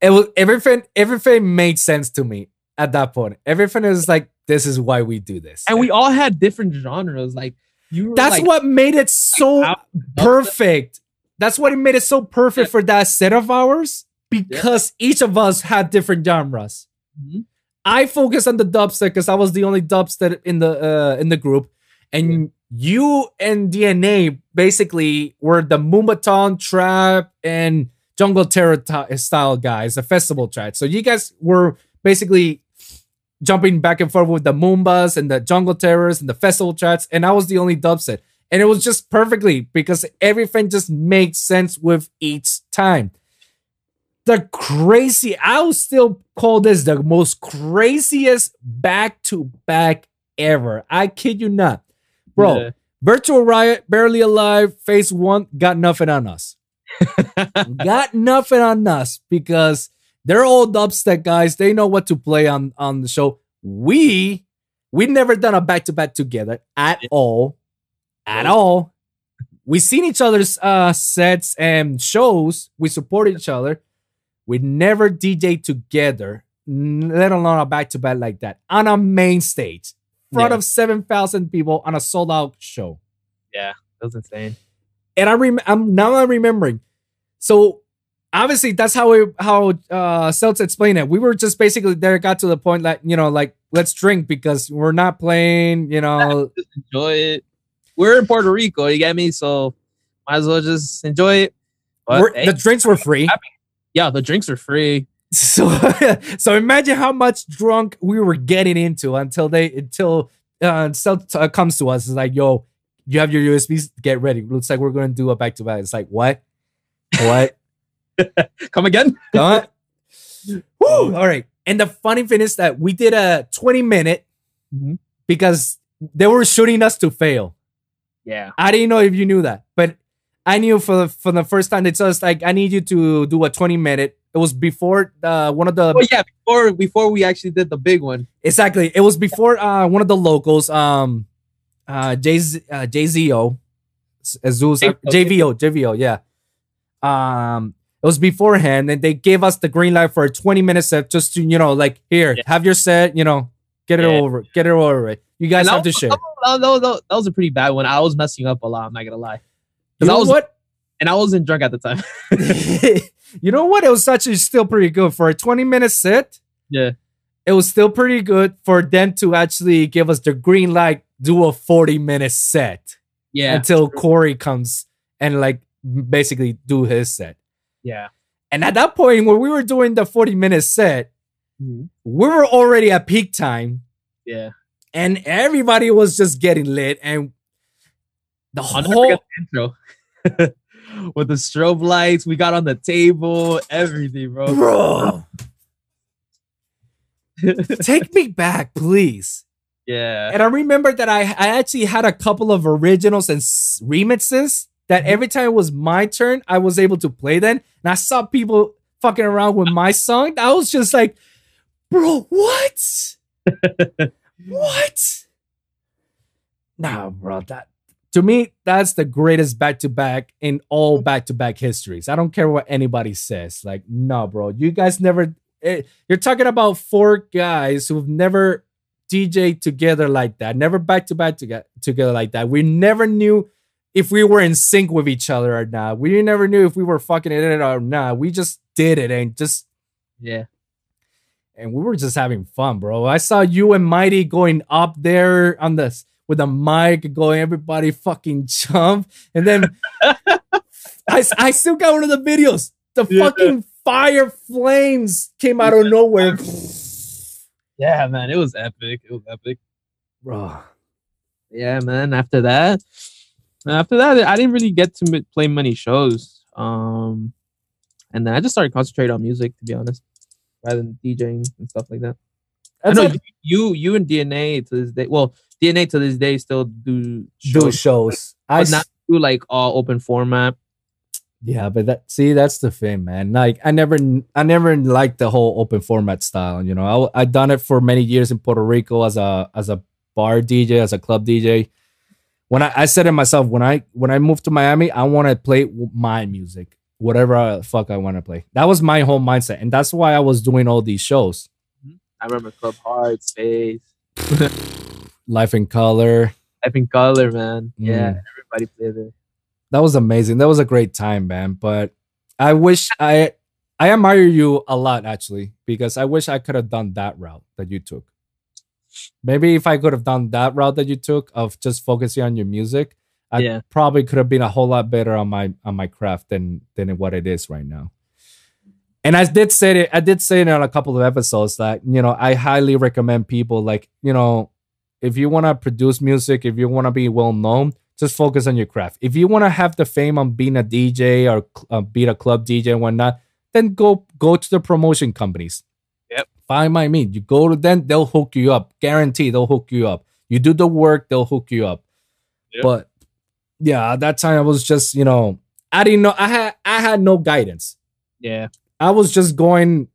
It was everything. Everything made sense to me at that point. Everything is like this is why we do this, And we all had different genres. Like you That's like, what made it so perfect. That's what it made it so perfect for that set of ours because each of us had different genres. Mhm. I focused on the dubstep because I was the only dubstep in the uh, in the group, and you and DNA basically were the Moombahton trap and jungle terror ti- style guys, the festival trap. So you guys were basically jumping back and forth with the Moombas and the jungle terrors and the festival tracks, and I was the only dubstep, and it was just perfectly because everything just makes sense with each time. The crazy i'll still call this the most craziest back to back ever. I kid you not. Bro Yeah. virtual riot barely alive phase one got nothing on us. [LAUGHS] Got nothing on us because they're all dubstep guys. They know what to play on on the show. We we never done a back to back together at all at all We've seen each other's uh sets and shows we support each other we never DJ together, let alone a back to back like that on a main stage, front Yeah. of seven thousand people on a sold out show. Yeah, that was insane. And I rem- I'm now I'm remembering. So obviously that's how we how uh Seltz explained it. We were just basically there, got to the point like you know like let's drink because we're not playing. You know, [LAUGHS] Just enjoy it. We're in Puerto Rico, you get me? So might as well just enjoy it. But hey, the drinks were free. yeah, the drinks were free. So, [LAUGHS] so imagine how much drunk we were getting into until they until uh, Celt uh, comes to us. It's like, yo, you have your USBs. Get ready. Looks like we're gonna do a back to back. It's like, what? What? [LAUGHS] Come again? Come on. Woo! All right. And the funny thing is that we did a 20 minute Mhm. because they were shooting us to fail. Yeah. I didn't know if you knew that, but I knew for the, for the first time they told us like I need you to do a 20 minute. It was before uh, one of the Oh yeah. Before before we actually did the big one. exactly. It was before uh, one of the locals, um, uh, J uh, JZO, uh, JVO, JVO, yeah. Um, it was beforehand, and they gave us the green light for a 20 minute set just to you know like here Yeah. have your set, you know, get it Yeah. over, get it over it. You guys And have to share. That, that, that, that was a pretty bad one. I was messing up a lot. I'm not gonna lie. You I was- what? And I wasn't drunk at the time. [LAUGHS] you know what? It was actually still pretty good for a 20 minute set. Yeah. It was still pretty good for them to actually give us the green light, do a 40 minute set Yeah. until Corey comes and like basically do his set. yeah. And at that point, when we were doing the 40 minute set, Mhm. we were already at peak time Yeah. And everybody was just getting lit. And the whole the intro. [LAUGHS] With the strobe lights, we got on the table, everything, bro. bro, [LAUGHS] take me back, please. yeah. And I remember that I, I actually had a couple of originals and remixes that Mhm. every time it was my turn, I was able to play them. And I saw people fucking around with my song. I was just like, bro, what? [LAUGHS] what? Nah, bro, that to me, that's the greatest back to back in all back to back histories. I don't care what anybody says. Like, no, bro, you guys never. eh, you're talking about four guys who've never DJ together like that, never back to back together like that. We never knew if we were in sync with each other or not. We never knew if we were fucking it or not. We just did it and just Yeah. And we were just having fun, bro. I saw you and Mighty going up there on this with a mic, going everybody fucking jump, and then [LAUGHS] I I still got one of the videos. The Yeah. fucking fire flames came out of nowhere, Yeah, man. It was epic. It was epic. bro. Yeah, man. After that, after that, I didn't really get to play many shows. Um, and then I just started concentrating on music, to be honest, rather than DJing and stuff like that. I know like you, you and DNA to this day. Well, DNA to this day still do do shows, shows. I not do like all open format. Yeah, but that see, that's the thing, man. Like, I never, I never liked the whole open format style. You know, I I done it for many years in Puerto Rico as a as a bar DJ, as a club DJ. When I, I said to myself, when I when I moved to Miami, I want to play my music, whatever I, fuck I want to play. That was my whole mindset, and that's why I was doing all these shows. I remember Club Hard, Space, [LAUGHS] Life in Color, Life in Color, man. Yeah, Mm. everybody played it. that was amazing. That was a great time, man. But I wish I I admire you a lot actually because I wish I could have done that route that you took. Maybe if I could have done that route that you took of just focusing on your music, I Yeah. probably could have been a whole lot better on my on my craft than than what it is right now. And I did say it. I did say it on a couple of episodes that you know I highly recommend people like you know if you want to produce music, if you want to be well known, just focus on your craft. If you want to have the fame on being a DJ or uh, being a club DJ and whatnot, then go go to the promotion companies. Yep. Fine my mean. You go to them, they'll hook you up. Guarantee they'll hook you up. You do the work, they'll hook you up. Yep. But yeah, at that time I was just, you know, I didn't know I had I had no guidance. Yeah. I was just going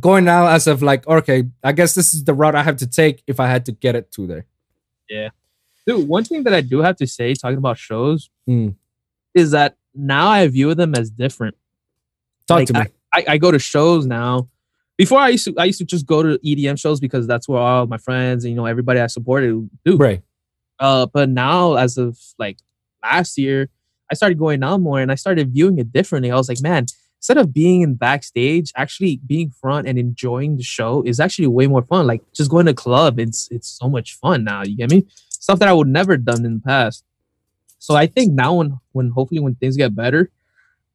going out as of like, okay, I guess this is the route I have to take if I had to get it to there. Yeah. Dude, one thing that I do have to say, talking about shows, Mm. is that now I view them as different. Talk Like, to me. I, I go to shows now. Before I used to I used to just go to EDM shows because that's where all my friends and you know everybody I supported do. right. Uh, but now as of like last year, I started going out more and I started viewing it differently. I was like, man, instead of being in backstage, actually being front and enjoying the show is actually way more fun. Like just going to club, it's it's so much fun now. You get me? Stuff that I would never done in the past. So I think now when when hopefully when things get better,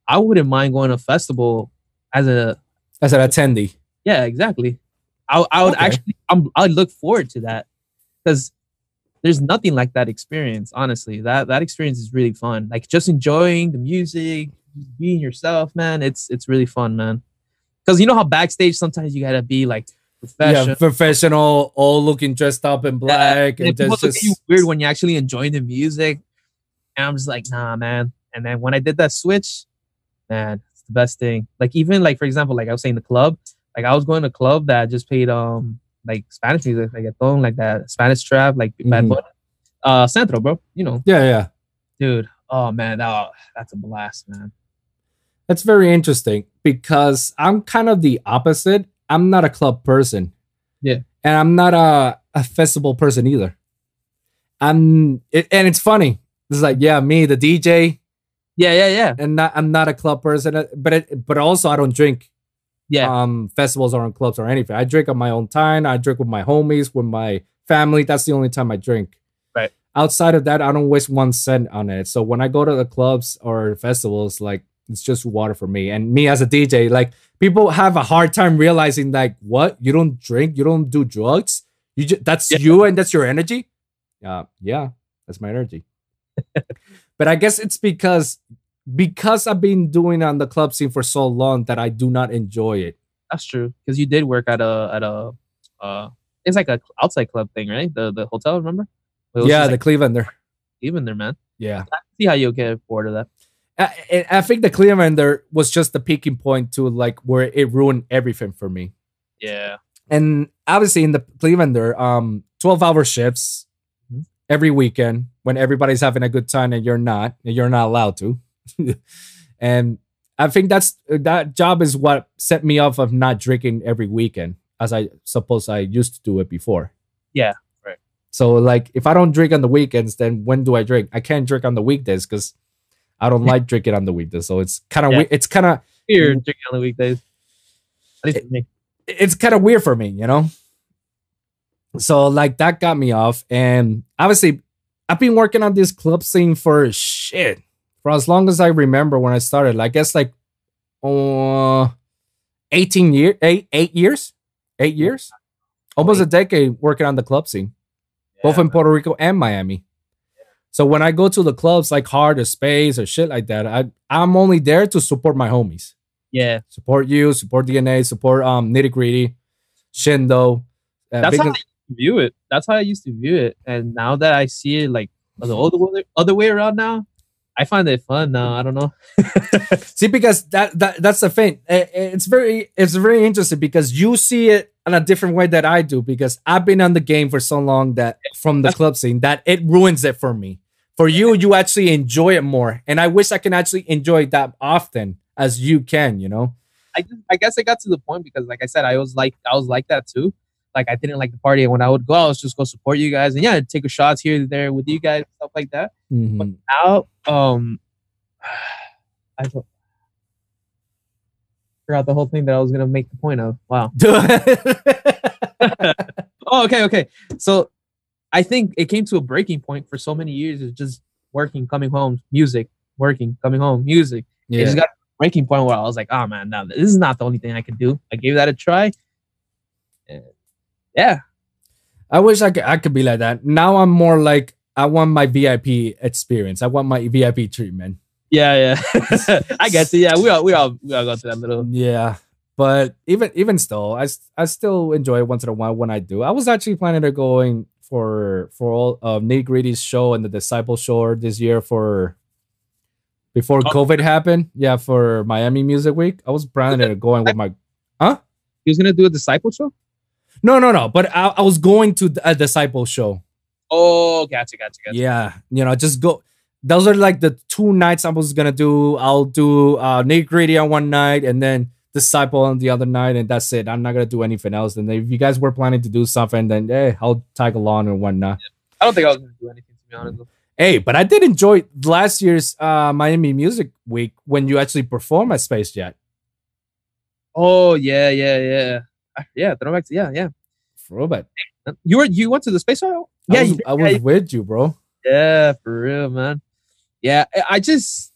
I wouldn't mind going to a festival as a As an attendee. Yeah, exactly. I I would Okay. actually I'm I look forward to that because there's nothing like that experience. Honestly, that that experience is really fun. Like just enjoying the music, being yourself, man. It's it's really fun, man. Because you know how backstage sometimes you gotta be like professional. Yeah, professional, all looking dressed up in black, And and people just, look at you weird when you're actually enjoying the music. And I'm just like, nah, man. And then when I did that switch, man, it's the best thing. Like even like for example, like I was saying the club, like I was going to a club that just paid um like Spanish music, like a song like that Spanish trap, like Bad Mhm. Bunny. Uh Centro, bro. You know, yeah, yeah. dude. Oh man, that, that's a blast, man. That's very interesting because I'm kind of the opposite. I'm not a club person. Yeah. And I'm not a, a festival person either. I'm it, and it's funny. It's like, yeah, me, the DJ, Yeah, yeah, yeah. and not, I'm not a club person, but it, but also I don't drink Yeah. um festivals or in clubs or anything. I drink on my own time. I drink with my homies, with my family. That's the only time I drink. Right. Outside of that, I don't waste one cent on it. So when I go to the clubs or festivals, like it's just water for me. And me as a DJ, like people have a hard time realizing, like, what you don't drink, you don't do drugs. You just that's Yeah. you and that's your energy. Uh, yeah, that's my energy. [LAUGHS] but I guess it's because because I've been doing on the club scene for so long that I do not enjoy it. That's true. Because you did work at a at a uh it's like a outside club thing, right? The the hotel, remember? Yeah, the like, Clevelander. even there, man. Yeah, See how you'll get bored of that. I, I think the Clevelander was just the peaking point to like where it ruined everything for me. Yeah. And obviously in the Clevelander, um, twelve hour shifts Mhm. every weekend when everybody's having a good time and you're not, and you're not allowed to. [LAUGHS] and I think that's that job is what set me off of not drinking every weekend, as I suppose I used to do it before. Yeah, right. So like, if I don't drink on the weekends, then when do I drink? I can't drink on the weekdays because I don't [LAUGHS] like drinking on the weekdays. So it's kind of Yeah. it's kind of Mm. drinking on the weekdays. At least for me. it's kind of weird for me, you know. So like that got me off, and obviously, I've been working on this club scene for shit for as long as I remember when I started. I guess like, uh, eighteen years, eight eight years, eight years, almost a decade working on the club scene, both in Puerto Rico and Miami. So when I go to the clubs like Hard or Space or shit like that, I I'm only there to support my homies Yeah. support you, support DNA, support um Nitti Gritti, Shindo. Uh, That's how I used to view it. That's how I used to view it. And now that I see it like the other other way around now, I find it fun now. I don't know. [LAUGHS] see because that, that that's the thing. I- I- It's very it's very interesting because you see it in a different way that I do because I've been on the game for so long that from the club scene that it ruins it for me. For you, you actually enjoy it more, and I wish I can actually enjoy it that often as you can. You know. I I guess I got to the point because, like I said, I was like I was like that too. Like I didn't like the party, and when I would go, I was just go support you guys, and yeah, I'd take a shots here and there with you guys, stuff like that. Mhm. Now, um, [SIGHS] I thought- forgot the whole thing that I was gonna make the point of. Wow. [LAUGHS] [LAUGHS] oh, okay, okay. So I think it came to a breaking point for so many years. It's just working, coming home, music, working, coming home, music. It yeah. just got to a breaking point where I was like, oh man, no, this is not the only thing I can do. I gave that a try. Yeah. I wish I could, I could be like that. Now I'm more like I want my VIP experience. I want my VIP treatment. Yeah, yeah. [LAUGHS] I get it. Yeah, we all we all we all go to that little Yeah. But even even still, I I still enjoy it once in a while when I do. I was actually planning on going for for all of Nitti Gritti's show and the Disciple show this year for before Oh. COVID happened. Yeah, for Miami Music Week. I was planning on going with my huh. he was gonna do a disciple show? No no no, but I, I was going to a Disciple show. Oh, gotcha, gotcha, gotcha. Yeah, you know, just go. Those are like the two nights I was gonna do. I'll do uh Gritti on one night and then Disciple on the other night, and that's it. I'm not gonna do anything else. And if you guys were planning to do something, then hey, I'll tag along and whatnot. I don't think I was gonna do anything to be honest. Hey, but I did enjoy last year's uh Miami Music Week when you actually perform at Space Jet. Oh yeah, yeah, yeah. Ah, Yeah, throwback to yeah, yeah. Throwback. You were you went to the space? I Yeah, was. I was with you, bro. Yeah, for real, man. Yeah, I- I just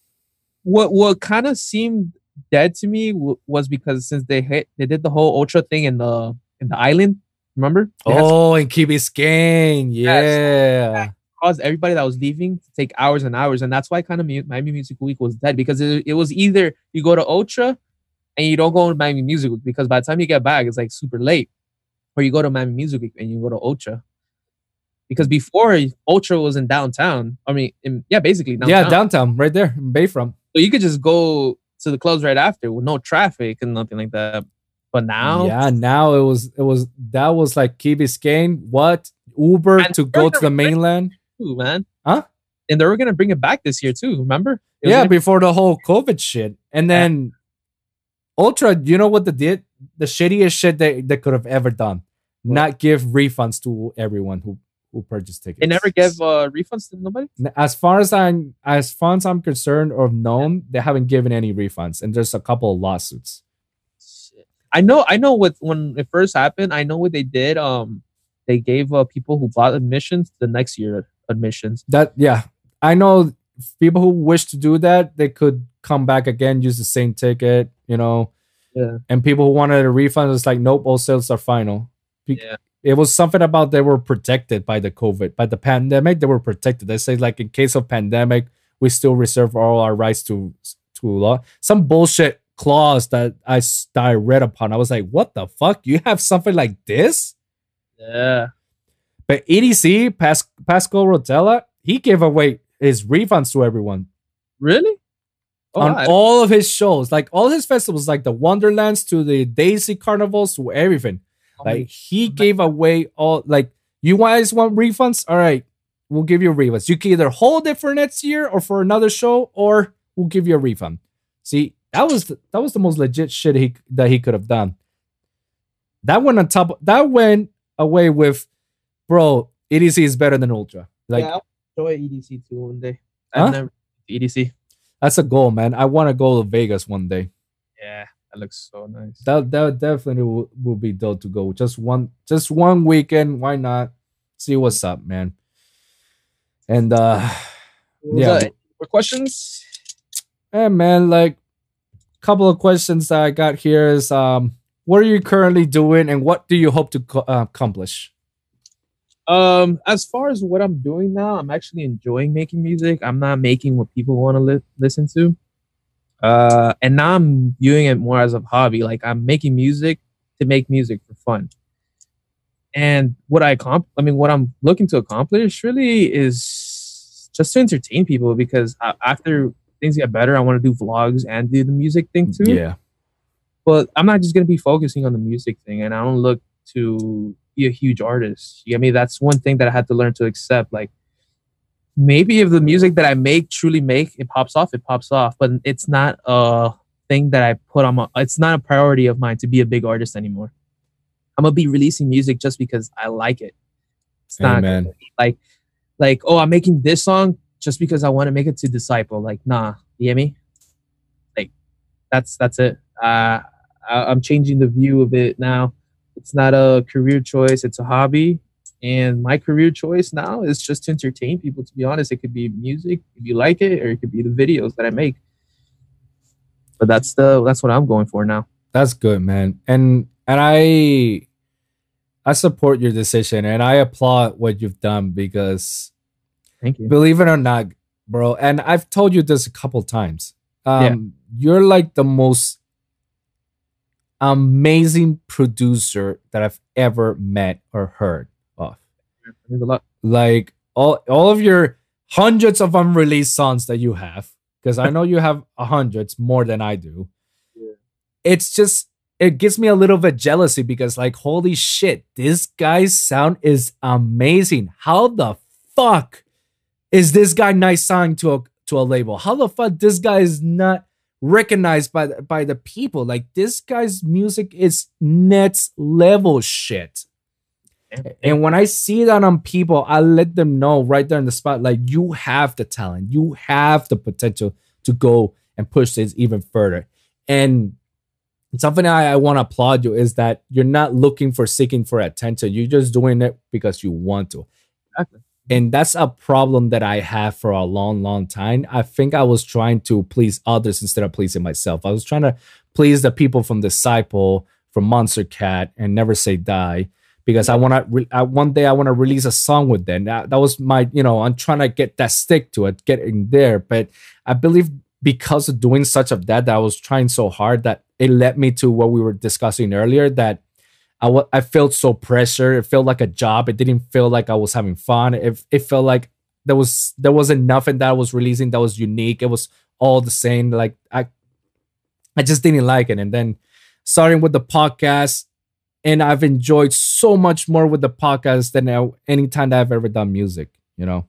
what what kind of seemed dead to me w- was because since they hit, they did the whole ultra thing in the in the island. Remember? They Oh, in Key Biscayne. Yeah. caused everybody that was leaving to take hours and hours, and that's why kind of mu- Miami Music Week was dead because it, it was either you go to Ultra and you don't go to Miami Music Week because by the time you get back it's like super late, or you go to Miami Music Week and you go to Ultra. Because before Ultra was in downtown, I mean, in, yeah, basically downtown. Yeah, downtown, right there in Bayfront. so you could just go to the clubs right after with no traffic and nothing like that. But now, Yeah, now it was it was that was like Key Biscayne. What Uber And to go to the mainland? too, man. Huh? And they were gonna bring it back this year too. Remember? Yeah, before the whole COVID shit, and then Ultra. You know what they did? The shittiest shit they, they could have ever done. What? Not give refunds to everyone who who purchased tickets. they never gave uh, refunds to nobody. as far as I'm as far as I'm concerned or known, they haven't given any refunds, and there's a couple of lawsuits. Shit. I know. I know what when it first happened. I know what they did. Um, they gave uh, people who bought admissions the next year admissions. That yeah, I know people who wish to do that, they could come back again, use the same ticket, you know. Yeah. And people who wanted a refund, it's like nope, all sales are final. Be- Yeah. It was something about they were protected by the COVID, by the pandemic. They were protected. They say like in case of pandemic, we still reserve all our rights to to law. Some bullshit clause that I that I read upon. I was like, what the fuck? You have something like this? Yeah. But EDC, Pas- Pasquale Rotella, he gave away his refunds to everyone Really? Oh, on all of his shows, like all his festivals, like the Wonderlands to the Daisy Carnivals to everything. oh Like he gave away all. Like you guys want refunds? All right, we'll give you refunds. You can either hold it for next year or for another show, or we'll give you a refund. See, that was the, that was the most legit shit he that he could have done. That went on top. That went away with, bro. EDC is better than Ultra. Like yeah, Enjoy EDC too one day. Huh? I've never EDC. that's a goal, man. I want to go to Vegas one day. Yeah, that looks so nice. That that definitely will, will be dope to go. Just one just one weekend. Why not? See what's up, man. And uh yeah. More questions? hey man, like a couple of questions that I got here is um what are you currently doing and what do you hope to co- uh, accomplish? Um, as far as what I'm doing now, I'm actually enjoying making music. I'm not making what people want to li- listen to. Uh, and now I'm viewing it more as a hobby. Like I'm making music to make music for fun. And what I comp, I mean, what I'm looking to accomplish really is just to entertain people because uh, after things get better, I want to do vlogs and do the music thing too Yeah. but I'm not just gonna be focusing on the music thing, and I don't look to be a huge artist. You get me? That's one thing that I had to learn to accept. Like, maybe if the music that I make truly make it pops off, it pops off, but it's not a thing that I put on my. It's not a priority of mine to be a big artist anymore. I'm gonna be releasing music just because I like it. It's not Amen. like, like oh, I'm making this song just because I want to make it to disciple. Like, nah, you get me? Like, that's that's it. Uh, I, I'm changing the view of it now. It's not a career choice; it's a hobby. And my career choice now is just to entertain people. To be honest, it could be music if you like it, or it could be the videos that I make. But that's the that's what I'm going for now. That's good, man. And and I I support your decision and I applaud what you've done because Thank you. believe it or not, bro, and I've told you this a couple times. Um, you're like the most amazing producer that I've ever met or heard of. It a lot. Like all all of your hundreds of unreleased songs that you have, because I know you have a hundreds more than I do. Yeah. It's just it gives me a little bit jealousy because like holy shit, this guy's sound is amazing. How the fuck is this guy nice signed to a to a label? How the fuck this guy is not recognized by the, by the people? Like this guy's music is next level shit. And when I see that on people, I let them know right there in the spot, like you have the talent, you have the potential to go and push this even further. And something I, I want to applaud you is that you're not looking for seeking for attention. You're just doing it because you want to. Exactly. And that's a problem that I have for a long, long time. I think I was trying to please others instead of pleasing myself. I was trying to please the people from Disciple, from Monstercat, and Never Say Die because I want to. Re- I, one day I want to release a song with them. That, that was my, you know, I'm trying to get that stick to it, get in there. But I believe because of doing such of that, that I was trying so hard that it led me to what we were discussing earlier. That I, w- I felt so pressure. It felt like a job. It didn't feel like I was having fun. It, it felt like there was there wasn't nothing that I was releasing that was unique. It was all the same. Like I I just didn't like it. And then starting with the podcast, and I've enjoyed so much more with the podcast than any time that I've ever done music, you know.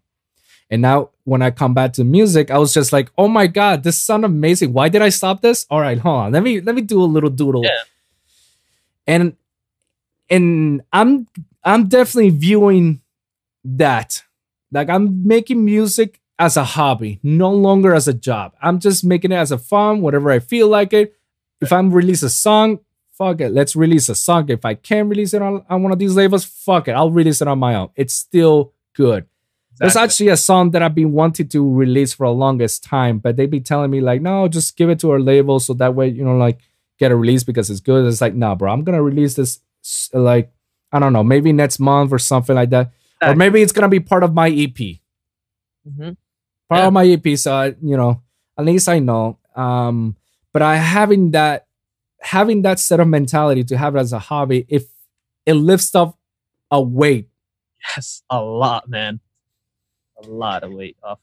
And now when I come back to music, I was just like, oh my God, this sounds amazing. Why did I stop this? All right, hold on. Let me let me do a little doodle. Yeah. And and I'm I'm definitely viewing that. Like I'm making music as a hobby, no longer as a job. I'm just making it as a fun, whatever I feel like it. If I'm release a song, fuck it, let's release a song. If I can't release it on, on one of these labels, fuck it, I'll release it on my own. It's still good. Exactly. There's actually a song that I've been wanting to release for the longest time, but they be telling me like, no, just give it to our label so that way you know like get a release because it's good. It's like, nah, bro, I'm gonna release this like I don't know, maybe next month or something like that, exactly. or maybe it's gonna be part of my EP. Mm-hmm. Part yeah. of my EP, so I, you know, at least I know. Um, but I having that having that set of mentality to have it as a hobby, if it lifts up a weight. Yes, a lot, man. A lot of weight off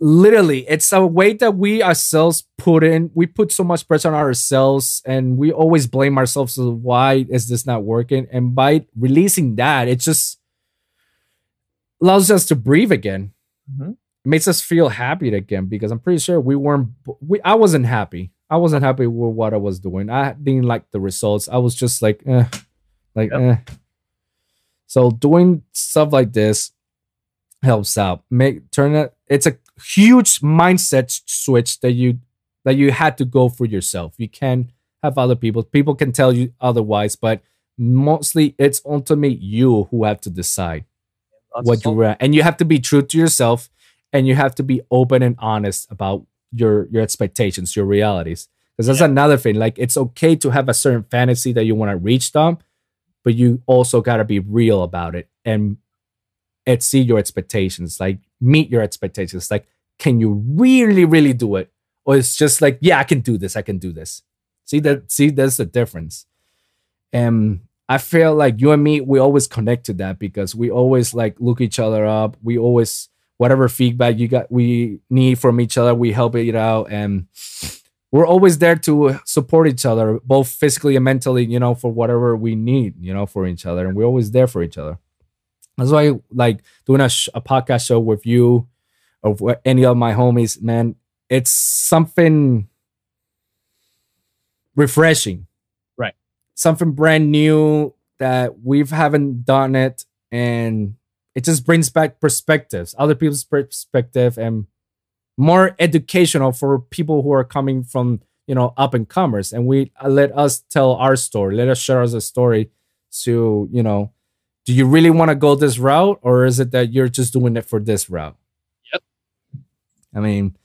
literally it's a way that we ourselves put in we put so much pressure on ourselves and we always blame ourselves so why is this not working and by releasing that it just allows us to breathe again mm-hmm. it makes us feel happy again because i'm pretty sure we weren't we i wasn't happy i wasn't happy with what i was doing i didn't like the results i was just like eh, like yep. eh. so doing stuff like this helps out make turn it it's a huge mindset switch that you that you had to go for yourself. You can have other people. People can tell you otherwise, but mostly it's ultimately you who have to decide what you are and you have to be true to yourself and you have to be open and honest about your your expectations, your realities. Because that's yeah. another thing. Like it's okay to have a certain fantasy that you want to reach them, but you also gotta be real about it and exceed your expectations. Like meet your expectations. Like, can you really, really do it? Or it's just like, yeah, I can do this. I can do this. See that? See, there's the difference. And I feel like you and me, we always connect to that because we always like look each other up. We always whatever feedback you got we need from each other, we help it out. And we're always there to support each other, both physically and mentally, you know, for whatever we need, you know, for each other. And we're always there for each other. That's why like doing a, sh- a podcast show with you or any of my homies, man, it's something refreshing. Right. Something brand new that we haven't done it and it just brings back perspectives, other people's perspective and more educational for people who are coming from, you know, up and comers and we uh, let us tell our story, let us share us a story to, you know, do you really want to go this route or is it that you're just doing it for this route? Yep. I mean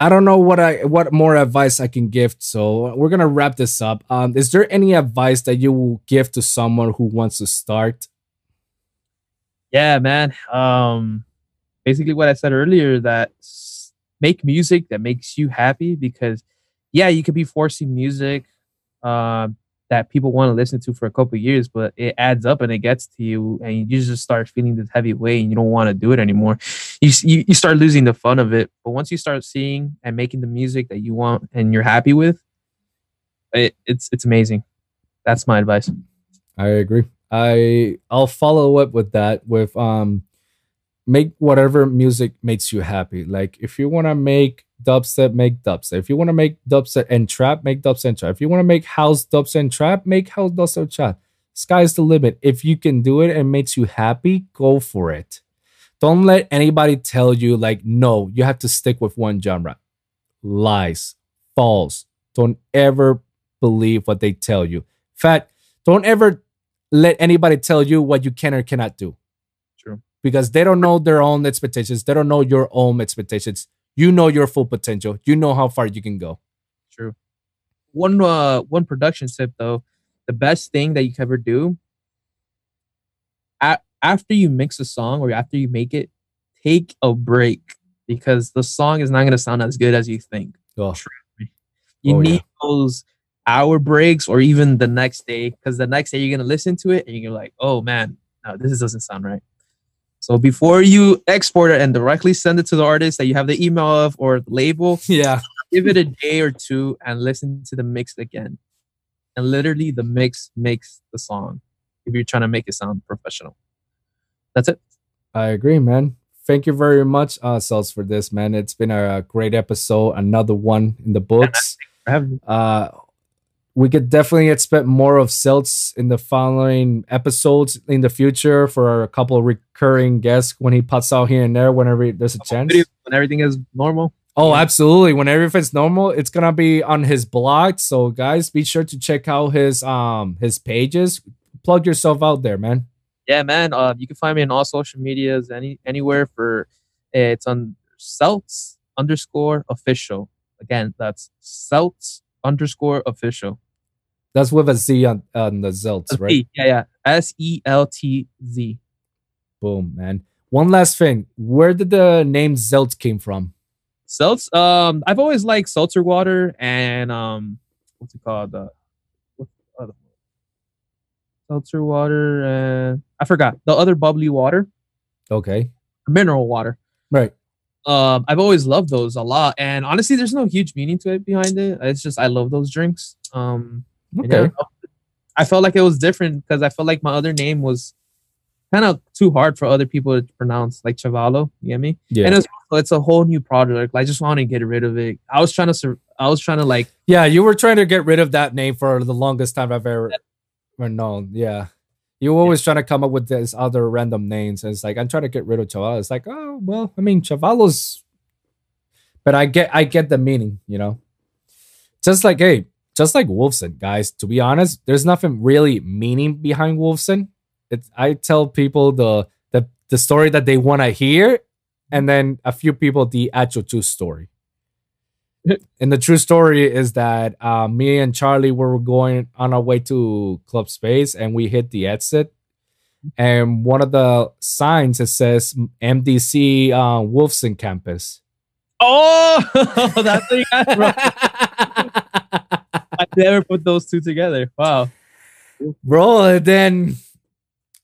i don't know what i what more advice i can give so we're gonna wrap this up. Um is there any advice that you will give to someone who wants to start? Yeah man. Um basically what i said earlier that make music that makes you happy because yeah you could be forcing music uh, that people want to listen to for a couple years, but it adds up and it gets to you, and you just start feeling this heavy weight, and you don't want to do it anymore. You, you you start losing the fun of it. But once you start seeing and making the music that you want and you're happy with, it, it's it's amazing. That's my advice. I agree. I I'll follow up with that with um make whatever music makes you happy. Like if you want to make dubstep, make dubstep. If you want to make dubstep and trap, make dubstep and trap. If you want to make house dubstep and trap, make house dubstep and trap. Sky's the limit. If you can do it and makes you happy, go for it. Don't let anybody tell you like no, you have to stick with one genre. Lies, false. Don't ever believe what they tell you. In fact, don't ever let anybody tell you what you can or cannot do because they don't know their own expectations. They don't know your own expectations. You know your full potential. You know how far you can go. True. One uh one production tip though, the best thing that you can ever do a- after you mix a song or after you make it, take a break because the song is not going to sound as good as you think. Oh, You Oh, need yeah. those hour breaks or even the next day because the next day you're going to listen to it and you're like, oh man, no, this doesn't sound right. So before you export it and directly send it to the artist that you have the email of or label, [LAUGHS] yeah. give it a day or two and listen to the mix again. And literally, the mix makes the song if you're trying to make it sound professional. That's it. I agree, man. Thank you very much, uh, Seltz, for this, man. It's been a great episode. Another one in the books. [LAUGHS] I have Uh, we could definitely expect more of Seltz in the following episodes in the future for a couple of recurring guests when he pops out here and there whenever there's a chance. when everything is normal. Oh, Yeah. absolutely. When everything's normal, it's gonna be on his blog. So guys, be sure to check out his um his pages. Plug yourself out there, man. Yeah, man. Uh, you can find me on all social medias, any anywhere for uh, it's on Seltz underscore official. Again, that's Seltz underscore official. That's with a Z on, on the Zelts, right? Yeah, yeah. S E L T Z. Boom, man. One last thing. Where did the name Zelt came from? Seltz. Um, I've always liked seltzer water and um, what's it called? Uh, what's the other? Seltzer water and I forgot the other bubbly water, Okay. mineral water. Right. Um, I've always loved those a lot, and honestly, there's no huge meaning to it behind it. It's just I love those drinks. Um, Okay. yeah, I felt like it was different because I felt like my other name was kind of too hard for other people to pronounce, like Chavalo. You get me? Yeah. And it's it's a whole new project. I just want to get rid of it. I was trying to I was trying to like yeah, you were trying to get rid of that name for the longest time I've ever, ever known. Yeah. You were always trying to come up with these other random names. And it's like, I'm trying to get rid of Chavalo. It's like, oh, well, I mean, Chavalo's, but I get, I get the meaning, you know? Just like, hey, just like Wolvsun, guys, to be honest, there's nothing really meaning behind Wolvsun. It's, I tell people the, the, the story that they want to hear, and then a few people the actual true story. [LAUGHS] and the true story is that uh, me and Charlie were going on our way to Club Space, and we hit the exit. And one of the signs it says MDC uh, Wolfson campus. oh [LAUGHS] that's the [LAUGHS] I never put those two together. Wow. bro. And then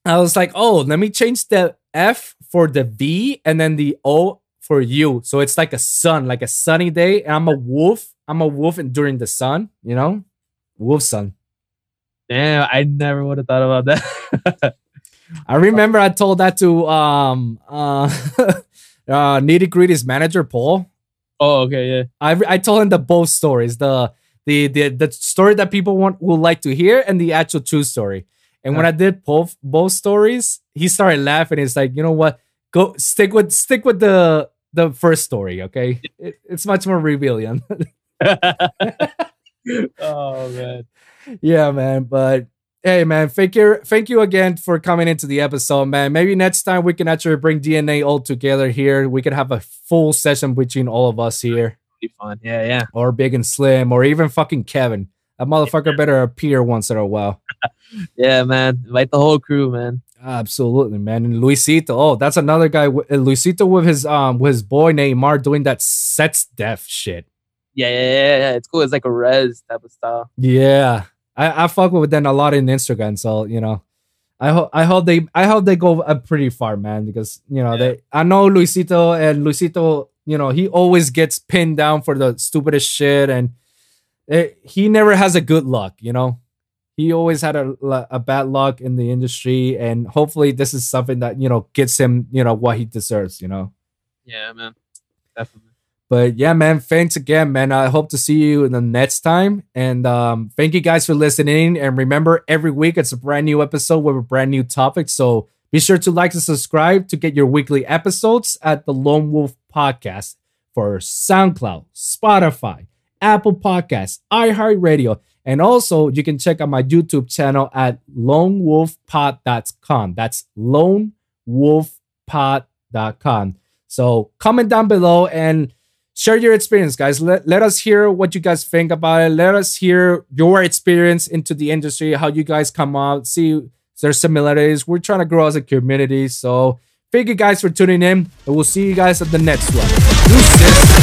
I was like, oh, let me change the F for the V and then the O for you. So it's like a sun, like a sunny day. And I'm a wolf. I'm a wolf and during the sun, you know, wolf sun. Damn, I never would have thought about that. [LAUGHS] I remember I told that to um uh, [LAUGHS] uh Nitti Gritti's manager Paul. oh, okay, yeah. I I told him the both stories, the the the the story that people want will like to hear and the actual true story. And when I did both both stories, he started laughing. He's like, you know what? Go stick with stick with the the first story, okay? It, it's much more revealing. [LAUGHS] [LAUGHS] oh man. yeah, man. But hey, man, thank you, thank you again for coming into the episode, man. Maybe next time we can actually bring DNA all together here. We could have a full session between all of us here. Be fun. Yeah, yeah. or Big and Slim, or even fucking Kevin. That motherfucker better appear once in a while. [LAUGHS] Yeah, man. Invite the whole crew, man. Absolutely, man. And Luisito, oh, that's another guy. uh, Luisito with his um with his boy Neymar doing that sets death shit. Yeah, yeah, yeah, yeah. It's cool. It's like a res type of style. Yeah, I I fuck with them a lot in Instagram. So you know, I hope I hope they I hope they go uh, pretty far, man. Because you know Yeah. they I know Luisito and Luisito. You know he always gets pinned down for the stupidest shit, and it, he never has a good luck. You know, he always had a a bad luck in the industry, and hopefully this is something that you know gets him you know what he deserves. You know. Yeah, man. Definitely. But yeah, man, thanks again, man. I hope to see you in the next time. And um, thank you guys for listening. And remember, every week it's a brand new episode with a brand new topic. So be sure to like and subscribe to get your weekly episodes at the Lone Wolv Podcast for SoundCloud, Spotify, Apple Podcasts, iHeartRadio. And also, you can check out my YouTube channel at lonewolvpod.com. That's lonewolvpod.com. So comment down below and share your experience, guys. Let, let us hear what you guys think about it. Let us hear your experience into the industry, how you guys come out, see there's similarities. We're trying to grow as a community. So thank you guys for tuning in, and we'll see you guys at the next one.